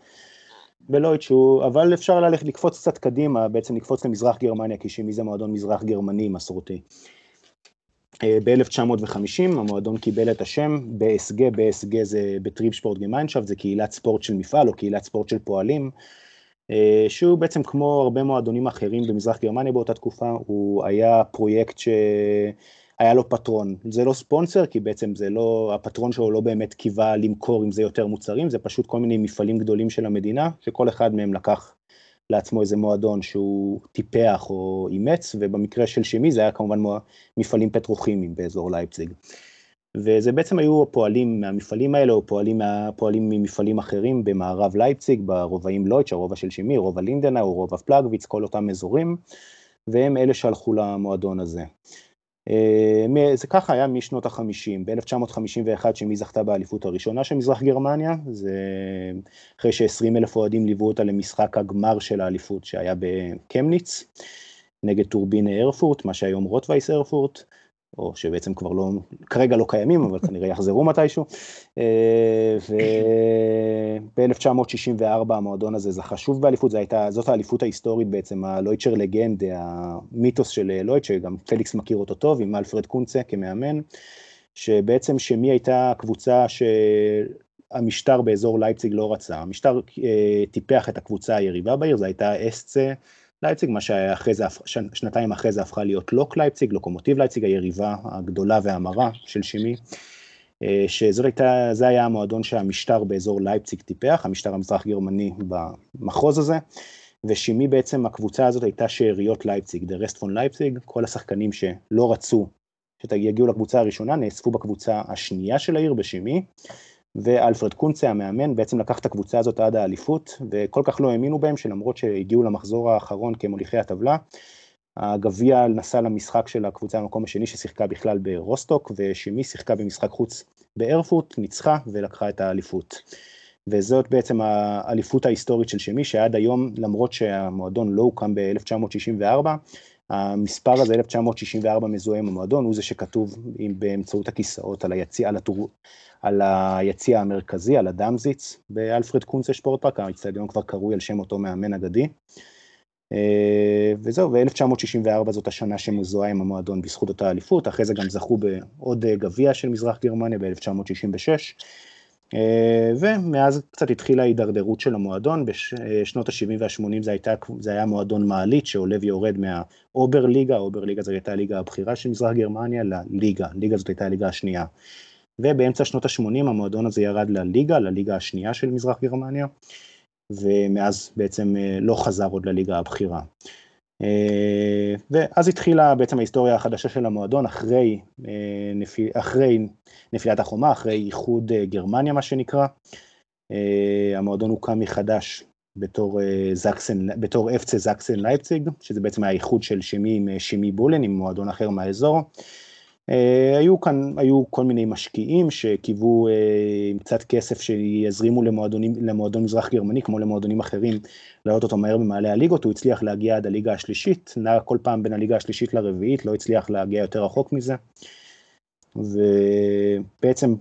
בלויץ' הוא, אבל אפשר ללכת לקפוץ קצת קדימה, בעצם לקפוץ למזרח גרמניה, כי שמי זה מועדון מזרח גרמני מסורתי. אה, ב-1950 המועדון קיבל את השם BSG, BSG זה Betriebssportgemeinschaft, זה קהילת ספורט של מפעל או קהילת ספורט של פועלים, אה, שהוא בעצם כמו הרבה מועדונים אחרים במזרח גרמניה באותה תקופה, הוא היה פרויקט שהיה לו פטרון, זה לא ספונסר כי בעצם זה לא, הפטרון שלו לא באמת קיווה למכור עם זה יותר מוצרים, זה פשוט כל מיני מפעלים גדולים של המדינה, שכל אחד מהם לקח לעצמו איזה מועדון שהוא טיפח או אימץ, ובמקרה של כימי זה היה כמובן מפעלים פטרוכימיים באזור לייפציג. וזה בעצם היו הפועלים מהמפעלים האלה, או פועלים, פועלים ממפעלים אחרים במערב לייפציג, ברובעים לויטש, הרובע של שימי, רובע לינדנאו, רובע פלאגוויץ, כל אותם אזורים, והם אלה שהלכו למועדון הזה. אה, זה ככה היה משנות החמישים, ב-1951 שמי זכתה באליפות הראשונה של מזרח גרמניה, זה אחרי ש-20 אלף אוהדים ליוו אותה למשחק הגמר של האליפות שהיה בקמניץ, נגד טורבינה ארפורט, מה שהיום רוטווייס ארפורט, או שבעצם כבר לא, כרגע לא קיימים, אבל כנראה יחזרו מתישהו. אה, וב-1964 המועדון הזה זכה שוב באליפות, זו הייתה, זאת האליפות ההיסטורית בעצם, ה Leutzscher Legende, המיתוס של לויטש, שגם פליקס מכיר אותו טוב, עם אלפרד קונצה כמאמן, שבעצם כימי הייתה קבוצה שהמשטר באזור לייפציג לא רצה, המשטר אה, טיפח את הקבוצה היריבה בעיר, זו הייתה SC. לייפציג, מה שאחרי זה, שנתיים אחרי זה הפכה להיות לוק לייפציג, לוקומוטיב לייפציג, היריבה הגדולה והמרה של כימי, אה, שזה היה המועדון שהמשטר באזור לייפציג טיפח, המשטר המזרח גרמני במחוז הזה, וכימי בעצם הקבוצה הזאת הייתה שאריות לייפציג, der Rest von Leipzig, כל השחקנים שלא רצו שיגיעו לקבוצה הראשונה נאספו בקבוצה השנייה של העיר בכימי, ואלפרד קונצה המאמן בעצם לקח את הקבוצה הזאת עד האליפות וכל כך לא האמינו בהם שלמרות שהגיעו למחזור האחרון כמוליכי הטבלה הגביע נסע למשחק של הקבוצה במקום השני ששיחקה בכלל ברוסטוק ושימי שיחקה במשחק חוץ בארפוט, ניצחה ולקחה את האליפות. וזאת בעצם האליפות ההיסטורית של שימי שעד היום למרות שהמועדון לא הוקם ב-1964 המספר הזה 1964 מזוהה עם המועדון הוא זה שכתוב באמצעות הכיסאות על היציע, על, הטור, על היציע המרכזי, על הדאמזיץ באלפרד קונצה שפורט פארק, האצטדיון כבר קרוי על שם אותו מאמן אגדי. אה, וזהו, ו-1964 זאת השנה שמזוהה עם המועדון בזכות אותה אליפות, אחרי זה גם זכו בעוד גביע של מזרח גרמניה ב-1966. אה, ומאז קצת התחילה ההידרדרות של המועדון, בשנות ה-70 וה-80 זה, זה היה מועדון מעלית שעולה ויורד מה Oberliga, Oberliga זו הייתה הליגה הבכירה של מזרח גרמניה, לליגה, ליגה זאת הייתה הליגה השנייה. ובאמצע שנות ה-80 המועדון הזה ירד לליגה, לליגה השנייה של מזרח גרמניה, ומאז בעצם אה, לא חזר עוד לליגה הבכירה. ואז התחילה בעצם ההיסטוריה החדשה של המועדון אחרי, אחרי נפילת החומה, אחרי איחוד גרמניה מה שנקרא. המועדון הוקם מחדש בתור זקסן, בתור אפצה זקסן לייפציג, שזה בעצם האיחוד של שמי עם שמי בולן, עם מועדון אחר מהאזור. Uh, היו כאן, היו כל מיני משקיעים שקיוו uh, עם קצת כסף שיזרימו למועדון מזרח גרמני, כמו למועדונים אחרים, להעלות אותו מהר במעלה הליגות, הוא הצליח להגיע עד הליגה השלישית, נע כל פעם בין הליגה השלישית לרביעית, לא הצליח להגיע יותר רחוק מזה. ובעצם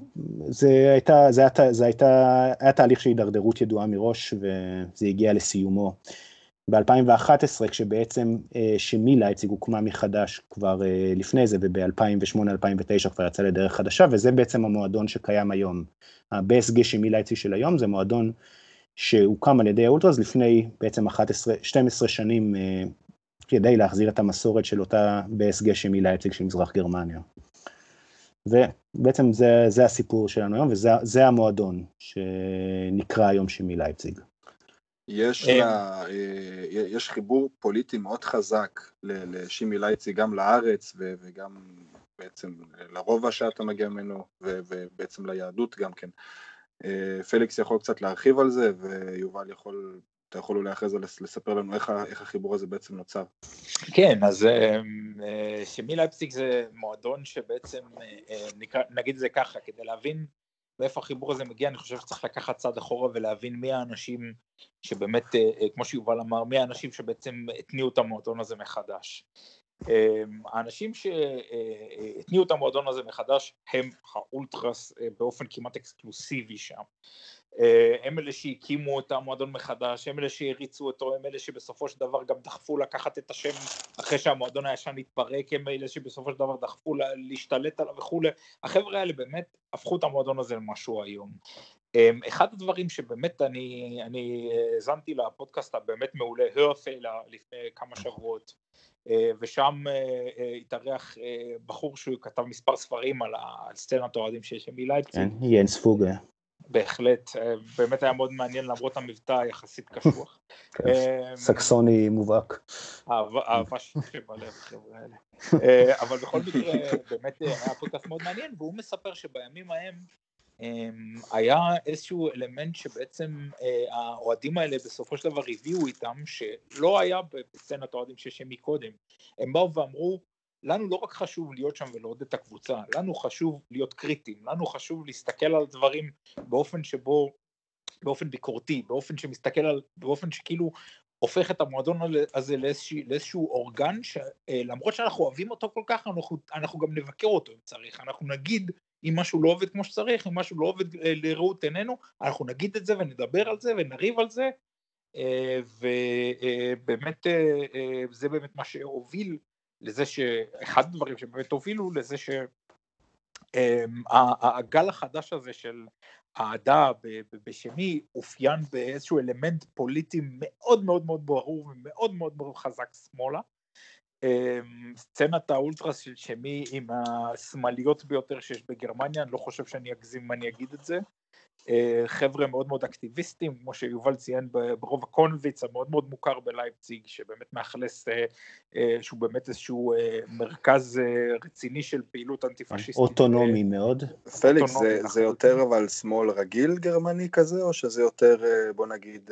זה הייתה, זה הייתה, זה הייתה, היה תהליך של הידרדרות ידועה מראש, וזה הגיע לסיומו. ב-2011 כשבעצם אה, שמי לייציג הוקמה מחדש כבר אה, לפני זה וב-2008-2009 כבר יצא לדרך חדשה וזה בעצם המועדון שקיים היום. ה-BSG לייציג של היום זה מועדון שהוקם על ידי האולטרס לפני בעצם 11, 12 שנים אה, כדי להחזיר את המסורת של אותה BSG לייציג של מזרח גרמניה. ובעצם זה, זה הסיפור שלנו היום וזה המועדון שנקרא היום שמי לייפציג. יש, לה, אה, יש חיבור פוליטי מאוד חזק לשימי לייצי גם לארץ וגם בעצם לרובע שאתה מגיע ממנו ובעצם ליהדות גם כן. אה, פליקס יכול קצת להרחיב על זה ויובל יכול, אתה יכול אולי אחרי זה לספר לנו איך, איך החיבור הזה בעצם נוצר. כן, אז אה, שימי לייפסיק זה מועדון שבעצם, נגיד זה ככה, כדי להבין מאיפה החיבור הזה מגיע, אני חושב שצריך לקחת צעד אחורה ולהבין מי האנשים שבאמת, אה, אה, כמו שיובל אמר, מי האנשים שבעצם התניעו את המועדון הזה מחדש. אמ, האנשים שהתניעו את המועדון הזה מחדש הם האולטרס אה, באופן כמעט אקסקלוסיבי שם. אה, הם אלה שהקימו את המועדון מחדש, הם אלה שהריצו אותו, הם אלה שבסופו של דבר גם דחפו לקחת את השם אחרי שהמועדון הישן התפרק, הם אלה שבסופו של דבר דחפו להשתלט עליו וכולי. החבר'ה האלה באמת הפכו את המועדון הזה למשהו היום. אמ, אחד הדברים שבאמת אני, אני האזנתי לפודקאסט הבאמת מעולה, הרפיילה, לפני כמה שבועות, אה, ושם אה, התארח בחור שהוא כתב מספר ספרים על סצנת אוהדים שיש עם מלייפציג. כן, יאנס פוגה. בהחלט, אה, באמת היה מאוד מעניין למרות המבטא היחסית קשוח. כן, אה, סקסוני מובהק. אהבה שבלב החבר'ה האלה. אה, אבל בכל מקרה, באמת היה פודקאסט מאוד מעניין, והוא מספר שבימים ההם היה איזשהו אלמנט שבעצם האוהדים האלה בסופו של דבר הביאו איתם, שלא היה בסצנת האוהדים שיש מקודם. הם באו ואמרו, לנו לא רק חשוב להיות שם ולעודד את הקבוצה, לנו חשוב להיות קריטיים, לנו חשוב להסתכל על דברים באופן שבו, באופן ביקורתי, באופן שמסתכל על, באופן שכאילו הופך את המועדון הזה לאיזשהו, לאיזשהו אורגן שלמרות שאנחנו אוהבים אותו כל כך, אנחנו, אנחנו גם נבקר אותו אם צריך, אנחנו נגיד אם משהו לא עובד כמו שצריך, אם משהו לא עובד אה, לראות עינינו, אנחנו נגיד את זה ונדבר על זה ונריב על זה, אה, ובאמת אה, זה באמת מה שהוביל לזה שאחד הדברים שבאמת הובילו לזה שהגל אמ, החדש הזה של אהדה בשמי אופיין באיזשהו אלמנט פוליטי מאוד מאוד מאוד ברור ומאוד מאוד מאוד חזק שמאלה. אמ, סצנת האולטרס של שמי עם השמאליות ביותר שיש בגרמניה, אני לא חושב שאני אגזים אם אני אגיד את זה. אה, חבר'ה מאוד מאוד אקטיביסטים, כמו שיובל ציין ברובע קונביץ המאוד מאוד מוכר בלייפציג, שבאמת מאכלס, אה, אה, שהוא באמת איזשהו מרכז רציני של פעילות אנטי-פשיסטית. אוטונומי מאוד. פליקס, זה, זה יותר אבל שמאל רגיל גרמני כזה, או שזה יותר, בוא נגיד,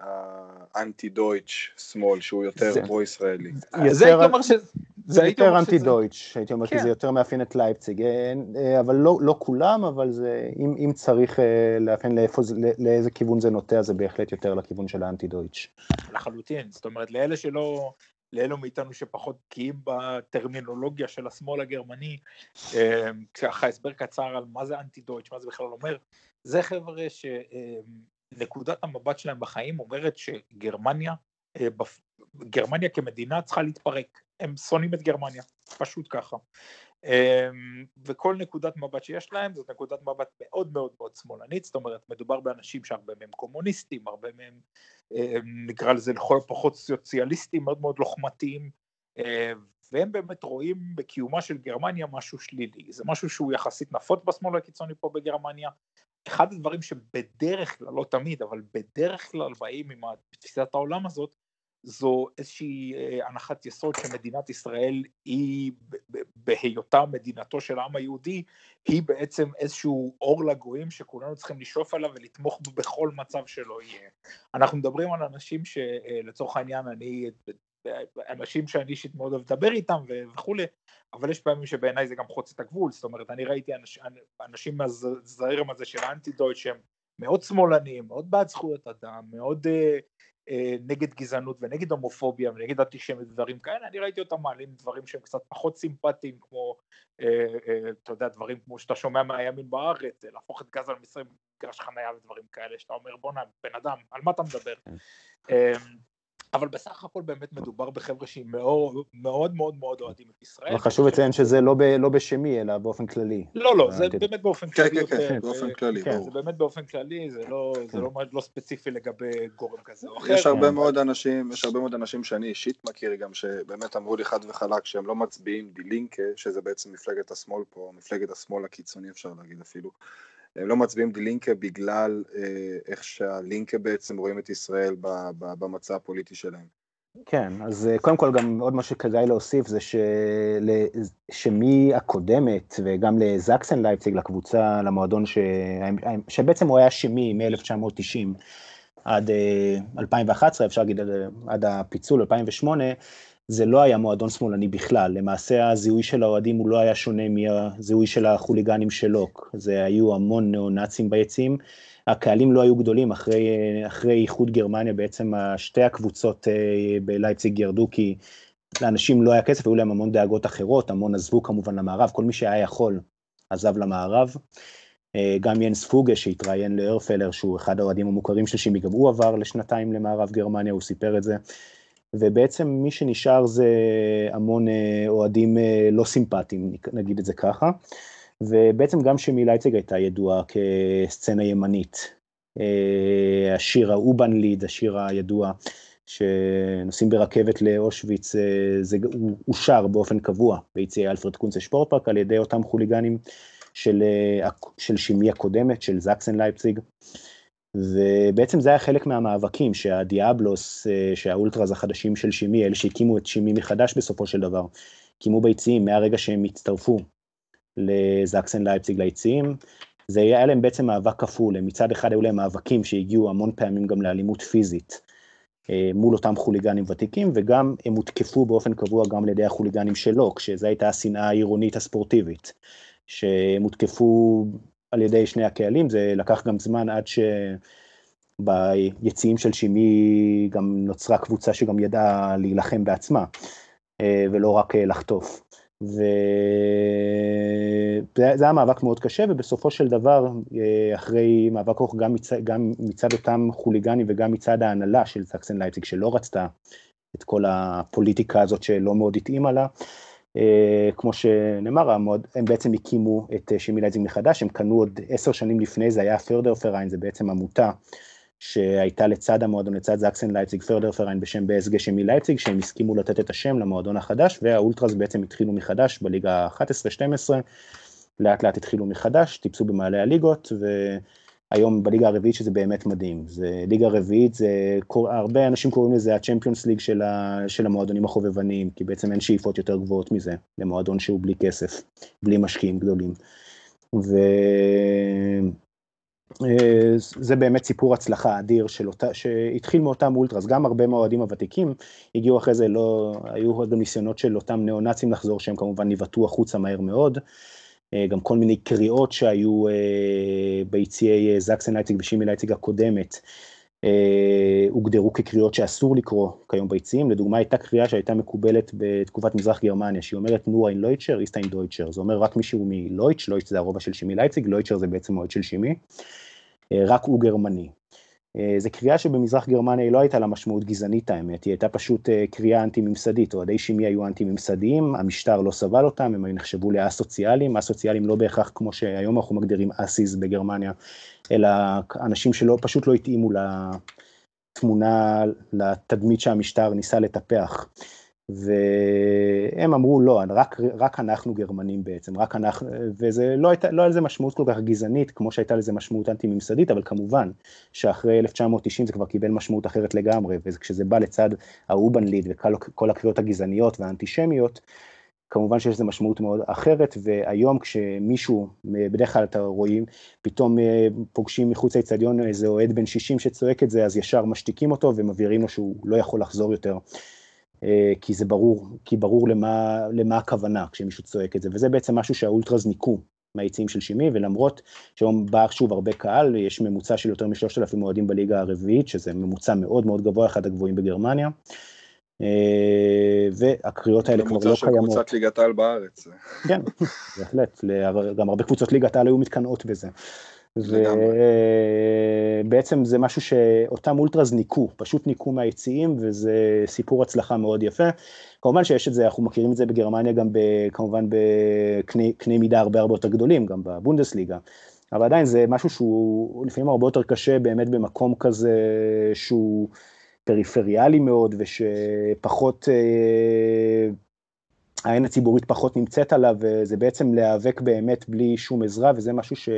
ה antideutsch שמאל, שהוא יותר פרו-ישראלי? זה הייתי אומר ש... זה יותר אנטי דויטש, הייתי אומר, כי כן. זה יותר מאפיין את לייפציג, אבל לא, לא כולם, אבל זה, אם, אם צריך לאפיין לאיפה, לאיזה כיוון זה נוטע, זה בהחלט יותר לכיוון של האנטי דויטש. לחלוטין, זאת אומרת, לאלה שלא, לאלו מאיתנו שפחות בקיאים בטרמינולוגיה של השמאל הגרמני, ככה הסבר קצר על מה זה אנטי דויטש, מה זה בכלל אומר, זה חבר'ה שנקודת המבט שלהם בחיים אומרת שגרמניה, גרמניה כמדינה צריכה להתפרק, הם שונאים את גרמניה, פשוט ככה. אמ, וכל נקודת מבט שיש להם זאת נקודת מבט מאוד מאוד מאוד שמאלנית, זאת אומרת מדובר באנשים שהרבה מהם קומוניסטים, הרבה מהם אמ, נקרא לזה לכל הפחות סוציאליסטים מאוד מאוד לוחמתיים, אמ, והם באמת רואים בקיומה של גרמניה משהו שלילי, זה משהו שהוא יחסית נפוץ בשמאל הקיצוני פה בגרמניה, אחד הדברים שבדרך כלל, לא תמיד, אבל בדרך כלל באים עם תפיסת העולם הזאת, זו איזושהי אה, הנחת יסוד שמדינת ישראל היא בהיותה מדינתו של העם היהודי היא בעצם איזשהו אור לגויים שכולנו צריכים לשאוף עליו ולתמוך בו בכל מצב שלא יהיה. אנחנו מדברים על אנשים שלצורך העניין אני אנשים שאני אישית מאוד אוהב לדבר איתם וכולי, אבל יש פעמים שבעיניי זה גם חוצה את הגבול, זאת אומרת אני ראיתי אנש, אנשים מהזרם הזה של האנטי דויט שהם מאוד שמאלנים, מאוד בעד זכויות אדם, מאוד אה, אה, נגד גזענות ונגד הומופוביה ונגד אנטישמיות ודברים כאלה, אני ראיתי אותם מעלים דברים שהם קצת פחות סימפטיים כמו, אה, אה, אתה יודע, דברים כמו שאתה שומע מהימין בארץ, להפוך את גז על מצרים מגרש חנייה ודברים כאלה, שאתה אומר בואנה בן אדם, על מה אתה מדבר? אה, אבל בסך הכל באמת מדובר בחבר'ה שהם מאוד מאוד מאוד מאוד אוהדים את ישראל. חשוב לציין שזה לא, ב, לא בשמי, אלא באופן כללי. לא, לא, זה באמת באופן כן, כללי. כן, כן, כן, באופן כללי, כן, זה באמת באופן כללי, זה לא, זה לא, לא ספציפי לגבי גורם כזה או אחר. יש הרבה מאוד אנשים, יש הרבה מאוד אנשים שאני אישית מכיר גם, שבאמת אמרו לי חד וחלק שהם לא מצביעים דילינקה, שזה בעצם מפלגת השמאל פה, מפלגת השמאל הקיצוני אפשר להגיד אפילו. הם לא מצביעים דלינקה בגלל אה, איך שהלינקה בעצם רואים את ישראל במצע הפוליטי שלהם. כן, אז אה, קודם כל גם עוד מה שכדאי להוסיף זה של... שמהקודמת וגם לזקסן לייפציג, לקבוצה, למועדון ש... שבעצם הוא היה שמי מ-1990 עד 2011, אה, אפשר להגיד עד הפיצול 2008, זה לא היה מועדון שמאלני בכלל, למעשה הזיהוי של האוהדים הוא לא היה שונה מהזיהוי של החוליגנים של לוק, זה היו המון ניאו-נאצים ביציעים, הקהלים לא היו גדולים, אחרי, אחרי איחוד גרמניה בעצם שתי הקבוצות אה, בלייפציג ירדו כי לאנשים לא היה כסף, היו להם המון דאגות אחרות, המון עזבו כמובן למערב, כל מי שהיה יכול עזב למערב. אה, גם ינס פוגה שהתראיין לארפלר, שהוא אחד האוהדים המוכרים של שימי, גם הוא עבר לשנתיים למערב גרמניה, הוא סיפר את זה. ובעצם מי שנשאר זה המון אה, אוהדים אה, לא סימפטיים, נגיד את זה ככה, ובעצם גם שמי לייצג הייתה ידועה כסצנה ימנית. אה, השיר האובן ליד, השיר הידוע, שנוסעים ברכבת לאושוויץ, זה הוא שר באופן קבוע ביציעי אלפרד קונצה שפורטפארק על ידי אותם חוליגנים של, של שימי הקודמת, של זקסן לייפציג. ובעצם זה היה חלק מהמאבקים שהדיאבלוס, אה, שהאולטראז החדשים של שימי, אלה שהקימו את שימי מחדש בסופו של דבר, הקימו ביציעים מהרגע שהם הצטרפו לזקסן לייפציג ליציעים, זה היה להם בעצם מאבק כפול, מצד אחד היו להם מאבקים שהגיעו המון פעמים גם לאלימות פיזית אה, מול אותם חוליגנים ותיקים, וגם הם הותקפו באופן קבוע גם על ידי החוליגנים שלו, כשזו הייתה השנאה העירונית הספורטיבית, שהם הותקפו על ידי שני הקהלים, זה לקח גם זמן עד שביציעים של שימי גם נוצרה קבוצה שגם ידעה להילחם בעצמה, אה, ולא רק אה, לחטוף. וזה היה מאבק מאוד קשה, ובסופו של דבר, אה, אחרי מאבק ארוך גם, גם מצד אותם חוליגנים וגם מצד ההנהלה של סקסן לייפציג, שלא רצתה את כל הפוליטיקה הזאת שלא מאוד התאימה לה, כמו שנאמר, הם בעצם הקימו את אה, כימי לייפציג מחדש, הם קנו עוד עשר שנים לפני זה, היה Förderverein, זה בעצם עמותה שהייתה לצד המועדון, לצד זקסן לייפציג, Förderverein בשם BSG כימי לייפציג, שהם הסכימו לתת את השם למועדון החדש, והאולטרס בעצם התחילו מחדש בליגה 11-12, לאט לאט התחילו מחדש, טיפסו במעלה הליגות, ו... היום בליגה הרביעית שזה באמת מדהים. זה ליגה רביעית, זה, הרבה אנשים קוראים לזה הצ'מפיונס ליג של, ה, של המועדונים החובבניים, כי בעצם אין שאיפות יותר גבוהות מזה, למועדון שהוא בלי כסף, בלי משקיעים גדולים. וזה אה, באמת סיפור הצלחה אדיר של אותה, שהתחיל מאותם אולטרס, גם הרבה מהאוהדים הוותיקים הגיעו אחרי זה, לא, היו גם ניסיונות של אותם ניאו-נאצים לחזור, שהם כמובן ניבטו החוצה מהר מאוד. אה, גם כל מיני קריאות שהיו אה, ביציעי אה, זקסן לייציג ושימי לייציג הקודמת, הוגדרו כקריאות שאסור לקרוא כיום ביציעים, לדוגמה הייתה קריאה שהייתה מקובלת בתקופת מזרח גרמניה, שהיא אומרת נו אין לויטשר, איסטיין דויטשר, זה אומר רק מישהו מלויטש, לויטש זה הרובע של שימי לייציג, לויטשר זה בעצם מועד של שימי, רק הוא גרמני. אה, זו קריאה שבמזרח גרמניה היא לא הייתה לה משמעות גזענית האמת, היא הייתה פשוט אה, קריאה אנטי-ממסדית, אוהדי שימי היו אנטי-ממסדיים, המשטר לא סבל אותם, הם נחשבו לאסוציאליים, אסוציאליים לא בהכרח כמו שהיום אנחנו מגדירים אסיז בגרמניה, אלא אנשים שלא, פשוט לא התאימו לתמונה, לתדמית שהמשטר ניסה לטפח. והם אמרו לא, רק, רק אנחנו גרמנים בעצם, רק אנחנו, וזה לא הייתה, לא היה לזה משמעות כל כך גזענית כמו שהייתה לזה משמעות אנטי-ממסדית, אבל כמובן שאחרי 1990 זה כבר קיבל משמעות אחרת לגמרי, וכשזה בא לצד האובנליד וכל הקריאות הגזעניות והאנטישמיות, כמובן שיש לזה משמעות מאוד אחרת, והיום כשמישהו, בדרך כלל אתה רואים, פתאום אה, פוגשים מחוץ לאצטדיון איזה אוהד בן 60 שצועק את זה, אז ישר משתיקים אותו ומבהירים לו שהוא לא יכול לחזור יותר. אה, כי זה ברור, כי ברור למה, למה הכוונה כשמישהו צועק את זה, וזה בעצם משהו שהאולטרס ניקו מהיציעים של שימי, ולמרות שהיום בא שוב הרבה קהל, יש ממוצע של יותר משלושת אלפים אוהדים בליגה הרביעית, שזה ממוצע מאוד מאוד גבוה, אחד הגבוהים בגרמניה. אה, והקריאות האלה כבר לא קיימות. ממוצע של קבוצת ליגת העל בארץ. כן, בהחלט, גם הרבה קבוצות ליגת העל היו מתקנאות בזה. ובעצם זה משהו שאותם אולטרס ניקו, פשוט ניקו מהיציעים, וזה סיפור הצלחה מאוד יפה. כמובן שיש את זה, אנחנו מכירים את זה בגרמניה גם ב, כמובן בקנה מידה הרבה הרבה יותר גדולים, גם בבונדסליגה. אבל עדיין זה משהו שהוא לפעמים הרבה יותר קשה באמת במקום כזה שהוא פריפריאלי מאוד ושפחות, אה, העין הציבורית פחות נמצאת עליו, וזה בעצם להיאבק באמת בלי שום עזרה, וזה משהו ש...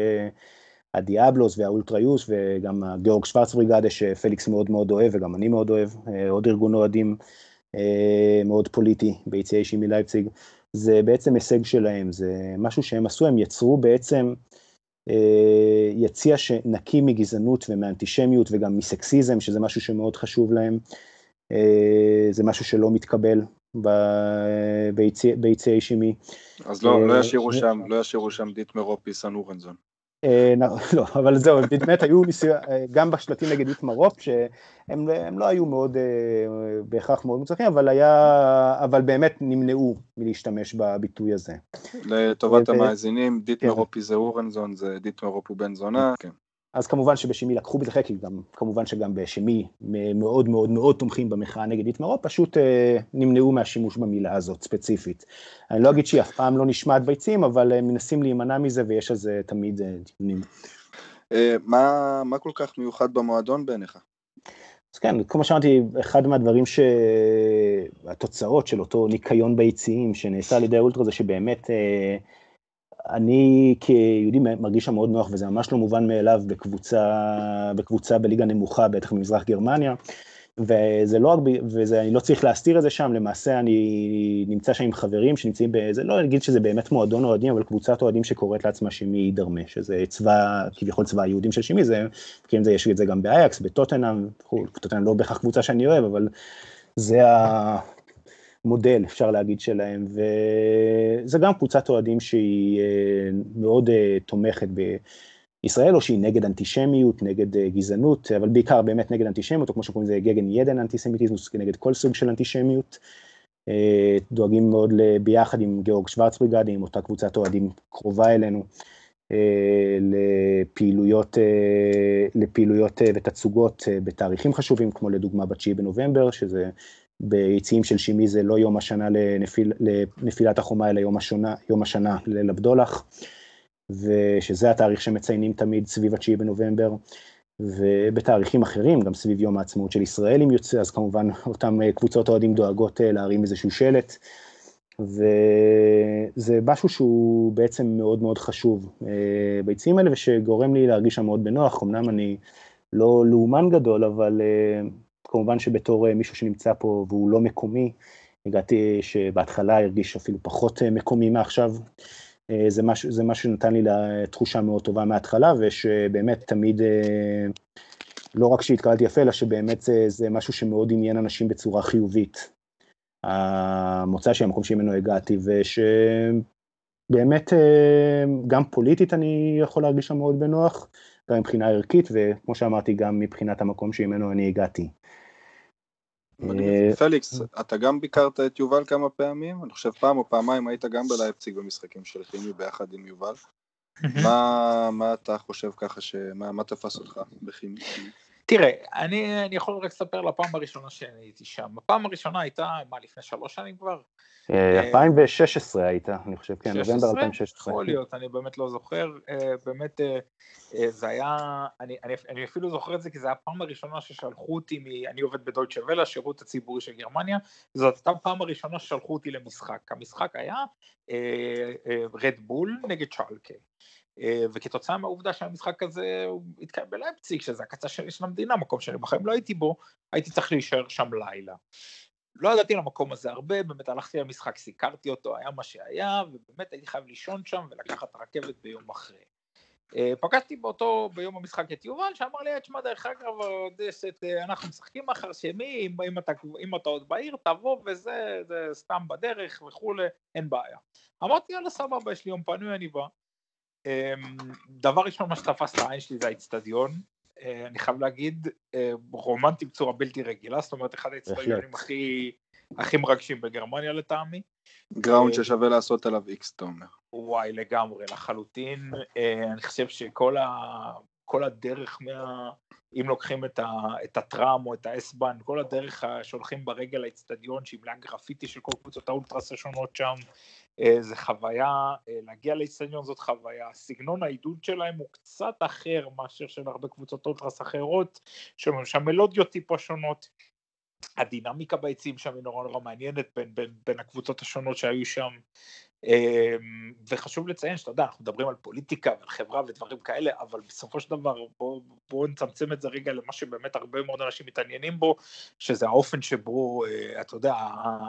הדיאבלוס והאולטריוס וגם הגיאורג שוורץ בריגדה שפליקס מאוד מאוד אוהב וגם אני מאוד אוהב, אה, עוד ארגון אוהדים אה, מאוד פוליטי ביציעי שימי לייפציג, זה בעצם הישג שלהם, זה משהו שהם עשו, הם יצרו בעצם אה, יציע שנקי מגזענות ומאנטישמיות וגם מסקסיזם, שזה משהו שמאוד חשוב להם, זה משהו שלא מתקבל ביציעי שימי. אז לא, לא ישאירו שם, לא ישאירו שם דיטמר אופי סן אורנזון. אה, לא, אבל זהו, באמת היו ניסיון, אה, גם בשלטים נגד איתמרופ, שהם לא היו מאוד, אה, בהכרח מאוד מוצלחים, אבל היה, אבל באמת נמנעו מלהשתמש בביטוי הזה. לטובת המאזינים, דיטמרופי כן. זה אורנזון, זה דיטמרופ הוא בן זונה, כן. אז כמובן שבשמי לקחו בזה חלק, גם כמובן שגם בשמי מאוד מאוד מאוד תומכים במחאה נגד איתמרו, פשוט אה, נמנעו מהשימוש במילה הזאת ספציפית. אני לא אגיד שהיא אף פעם לא נשמעת ביצים, אבל הם מנסים להימנע מזה ויש על זה תמיד אה, דיונים. אה, מה, מה כל כך מיוחד במועדון בעיניך? אז כן, כמו שאמרתי, אחד מהדברים שהתוצאות של אותו ניקיון ביציעים שנעשה על ידי האולטרה זה שבאמת אה, אני כיהודי מרגיש שם מאוד נוח, וזה ממש לא מובן מאליו בקבוצה, בקבוצה בליגה נמוכה, בטח במזרח גרמניה. וזה לא רק, ואני לא צריך להסתיר את זה שם, למעשה אני נמצא שם עם חברים שנמצאים באיזה, לא אגיד שזה באמת מועדון אוהדים, אבל קבוצת אוהדים שקוראת לעצמה שימי דרמה, שזה צבא, כביכול צבא היהודים של שימי, זה, מכירים את זה, יש את זה גם באייקס, בטוטנאם, טוטנאם לא בהכרח קבוצה שאני אוהב, אבל זה ה... מודל, אפשר להגיד, שלהם, וזה גם קבוצת אוהדים שהיא אה, מאוד אה, תומכת בישראל, או שהיא נגד אנטישמיות, נגד אה, גזענות, אבל בעיקר באמת נגד אנטישמיות, או כמו שקוראים לזה gegen jeden Antisemitismus, נגד כל סוג של אנטישמיות. דואגים מאוד ביחד עם גיאורג שוורץ בריגדה, עם אותה קבוצת אוהדים קרובה אלינו, לפעילויות, לפעילויות ותצוגות בתאריכים חשובים, כמו לדוגמה ב-9 בנובמבר, שזה ביציעים של כימי זה לא יום השנה לנפיל, לנפילת החומה, אלא יום, השונה, יום השנה לליל הבדולח, ושזה התאריך שמציינים תמיד סביב ה-9 בנובמבר, ובתאריכים אחרים, גם סביב יום העצמאות של ישראל, אם יוצא, אז כמובן אותן אה, קבוצות אוהדים דואגות אה, להרים איזשהו שלט, וזה משהו שהוא בעצם מאוד מאוד חשוב אה, ביציעים האלה, ושגורם לי להרגיש שם מאוד בנוח, אמנם אני לא לאומן גדול, אבל כמובן שבתור אה, מישהו שנמצא פה והוא לא מקומי, הגעתי שבהתחלה הרגיש אפילו פחות אה, מקומי מעכשיו. אה, זה משהו, זה משהו שנתן לי תחושה מאוד טובה מההתחלה, ושבאמת תמיד, לא רק שהתקלתי יפה, אלא שבאמת זה, זה משהו שמאוד עניין אנשים בצורה חיובית. המוצא שלי, המקום שממנו הגעתי, ושבאמת גם פוליטית אני יכול להרגיש שם מאוד בנוח, גם מבחינה ערכית, וכמו שאמרתי, גם מבחינת המקום שממנו אני הגעתי. אה, פליקס, אתה גם ביקרת את יובל כמה פעמים? אני חושב פעם או פעמיים היית גם בלייפציג במשחקים של חימי ביחד עם יובל. מה, מה אתה חושב ככה, שמה, מה תפס אותך בכימי? תראה, אני, אני יכול רק לספר לפעם הראשונה שאני הייתי שם. הפעם הראשונה הייתה, מה, לפני שלוש שנים כבר? 2016 אה, היית, אני חושב, כן, נובמבר 2016. יכול להיות, אני באמת לא זוכר. אה, באמת, אה, זה היה, אני, אני, אני אפילו זוכר את זה כי זו הייתה הפעם הראשונה ששלחו אותי, מ, אני עובד בדויטשה ולה, השירות הציבורי של גרמניה, זאת הייתה הפעם הראשונה ששלחו אותי למשחק. המשחק היה רד בול נגד צ'אלקה. וכתוצאה מהעובדה שהמשחק הזה התקיים בלייפציג, שזה הקצה שלי של המדינה, מקום שאני בחיים לא הייתי בו, הייתי צריך להישאר שם לילה. לא ידעתי למקום הזה הרבה, באמת הלכתי למשחק, סיקרתי אותו, היה מה שהיה, ובאמת הייתי חייב לישון שם ולקחת רכבת ביום אחרי. אה, פגשתי באותו, ביום המשחק את יובל, שאמר לי, תשמע, דרך אגב, אה, אנחנו משחקים מחר שמי, אם, אם, אתה, אם אתה עוד בעיר, תבוא וזה, זה סתם בדרך וכולי, אין בעיה. אמרתי, יאללה, סבבה, יש לי יום פנוי, אני בא. אמ, דבר ראשון, מה שתפס את העין שלי זה האיצטדיון, אה, אני חייב להגיד, אה, רומנטי בצורה בלתי רגילה, זאת אומרת, אחד האצטדיונים הכי, הכי מרגשים בגרמניה לטעמי. ground אה, ששווה לעשות עליו איקס תומר. וואי, לגמרי, לחלוטין. אני חושב שכל ה... כל הדרך מה... אם לוקחים את, ה, את ה Tram או את ה S-Bahn, כל הדרך שהולכים ברגל לאצטדיון שהיא מלאה גרפיטי של כל קבוצות האולטרס השונות שם, זה חוויה, אה, להגיע לאיצטדיון זאת חוויה, סגנון העידוד שלהם הוא קצת אחר מאשר של הרבה קבוצות אולטרס אחרות, שם מלודיות טיפה שונות, הדינמיקה ביציעים שם היא נורא נורא מעניינת בין, בין, בין הקבוצות השונות שהיו שם, וחשוב לציין שאתה יודע, אנחנו מדברים על פוליטיקה ועל חברה ודברים כאלה, אבל בסופו של דבר בואו בוא נצמצם את זה רגע למה שבאמת הרבה מאוד אנשים מתעניינים בו, שזה האופן שבו, אה, אתה יודע,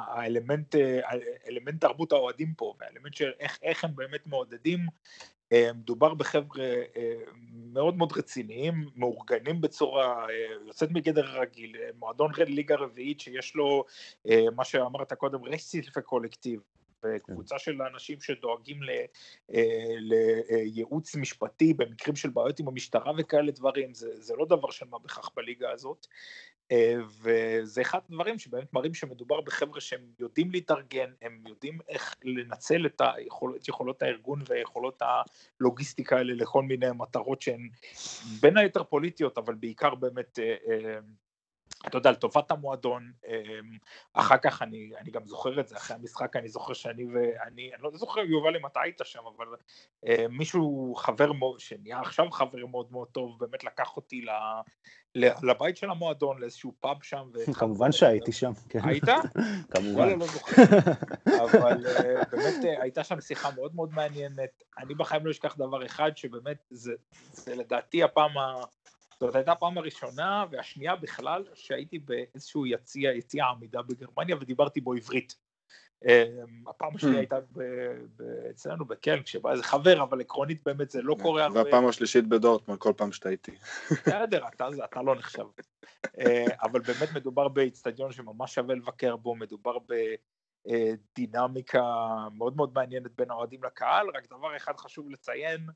האלמנט, אה, אלמנט תרבות האוהדים פה, והאלמנט של איך, איך הם באמת מעודדים. אה, מדובר בחבר'ה מאוד מאוד רציניים, מאורגנים בצורה יוצאת מגדר הרגיל, מועדון ליגה רביעית שיש לו מה שאמרת קודם רסיס וקולקטיב, וקבוצה של אנשים שדואגים אה, לייעוץ משפטי במקרים של בעיות עם המשטרה וכאלה דברים, זה, זה לא דבר של מה בכך בליגה הזאת, אה, וזה אחד הדברים שבאמת מראים שמדובר בחבר'ה שהם יודעים להתארגן, הם יודעים איך לנצל את, היכול, את יכולות הארגון ויכולות הלוגיסטיקה האלה לכל מיני מטרות שהן בין היתר פוליטיות, אבל בעיקר באמת אה, אתה יודע, לטובת המועדון, אמ, אחר כך אני, אני גם זוכר את זה, אחרי המשחק אני זוכר שאני ואני, אני לא זוכר יובל אם אתה היית שם, אבל אה, מישהו חבר מאוד, שנהיה עכשיו חבר מאוד מאוד טוב, באמת לקח אותי ל, לבית של המועדון, לאיזשהו פאב שם. כמובן שהייתי שם, כן. היית? כמובן. לא זוכר. אבל אה, באמת אה, הייתה שם שיחה מאוד מאוד מעניינת. אני בחיים לא אשכח דבר אחד, שבאמת זה, זה לדעתי הפעם ה... זאת הייתה הפעם הראשונה והשנייה בכלל שהייתי באיזשהו יציע, יציע עמידה בגרמניה ודיברתי בו עברית. אמ, הפעם השנייה hmm. הייתה אצלנו בקלן כשבא איזה חבר אבל עקרונית באמת זה לא קורה הרבה. והפעם השלישית בדורטמונד כל פעם שאתה איתי. בסדר אתה לא נחשב. אה, אבל באמת מדובר באיצטדיון שממש שווה לבקר בו מדובר בדינמיקה מאוד מאוד מעניינת בין האוהדים לקהל רק דבר אחד חשוב לציין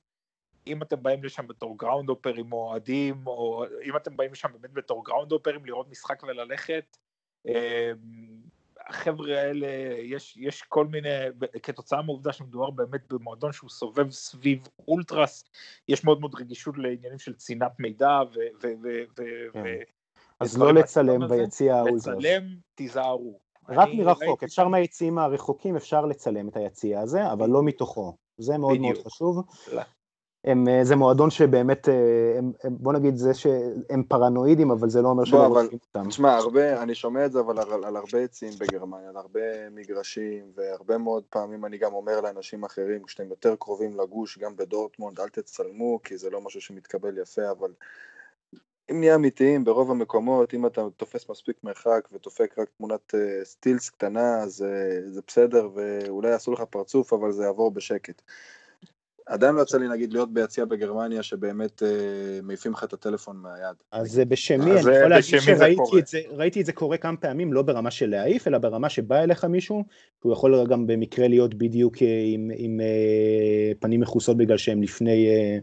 אם אתם באים לשם בתור groundhopper ים או אוהדים, או אם אתם באים לשם באמת בתור groundhopper ים לראות משחק וללכת, אמ, החבר'ה האלה, יש, יש כל מיני, כתוצאה מהעובדה שמדובר באמת במועדון שהוא סובב סביב אולטרס, יש מאוד מאוד רגישות לעניינים של צנעת מידע ו... ו, ו, ו כן. אז לא לצלם ביציע האולטרס. לצלם, תיזהרו. רק מרחוק, אפשר. מהיציעים הרחוקים אפשר לצלם את היציע הזה, אבל לא מתוכו. זה מאוד בדיוק. מאוד חשוב. הם, אה, זה מועדון שבאמת, אה, הם, הם, בוא נגיד זה שהם פרנואידים, אבל זה לא אומר שלא רוצים אותם. תשמע, הרבה, אני שומע את זה אבל על, על הרבה עצים בגרמניה, על הרבה מגרשים, והרבה מאוד פעמים אני גם אומר לאנשים אחרים, כשאתם יותר קרובים לגוש, גם בדורטמונד, אל תצלמו, כי זה לא משהו שמתקבל יפה, אבל אם נהיה אמיתיים, ברוב המקומות, אם אתה תופס מספיק מרחק ותופק רק תמונת uh, סטילס קטנה, אז uh, זה בסדר, ואולי יעשו לך פרצוף, אבל זה יעבור בשקט. עדיין לא יצא לי נגיד להיות ביציע בגרמניה שבאמת אה, מעיפים לך את הטלפון מהיד. אז זה בשמי, אני יכול להגיד שראיתי את זה, ראיתי את זה קורה כמה פעמים, לא ברמה של להעיף, אלא ברמה שבא אליך מישהו, הוא יכול גם במקרה להיות בדיוק אה, עם, עם אה, פנים מכוסות בגלל שהם לפני אה,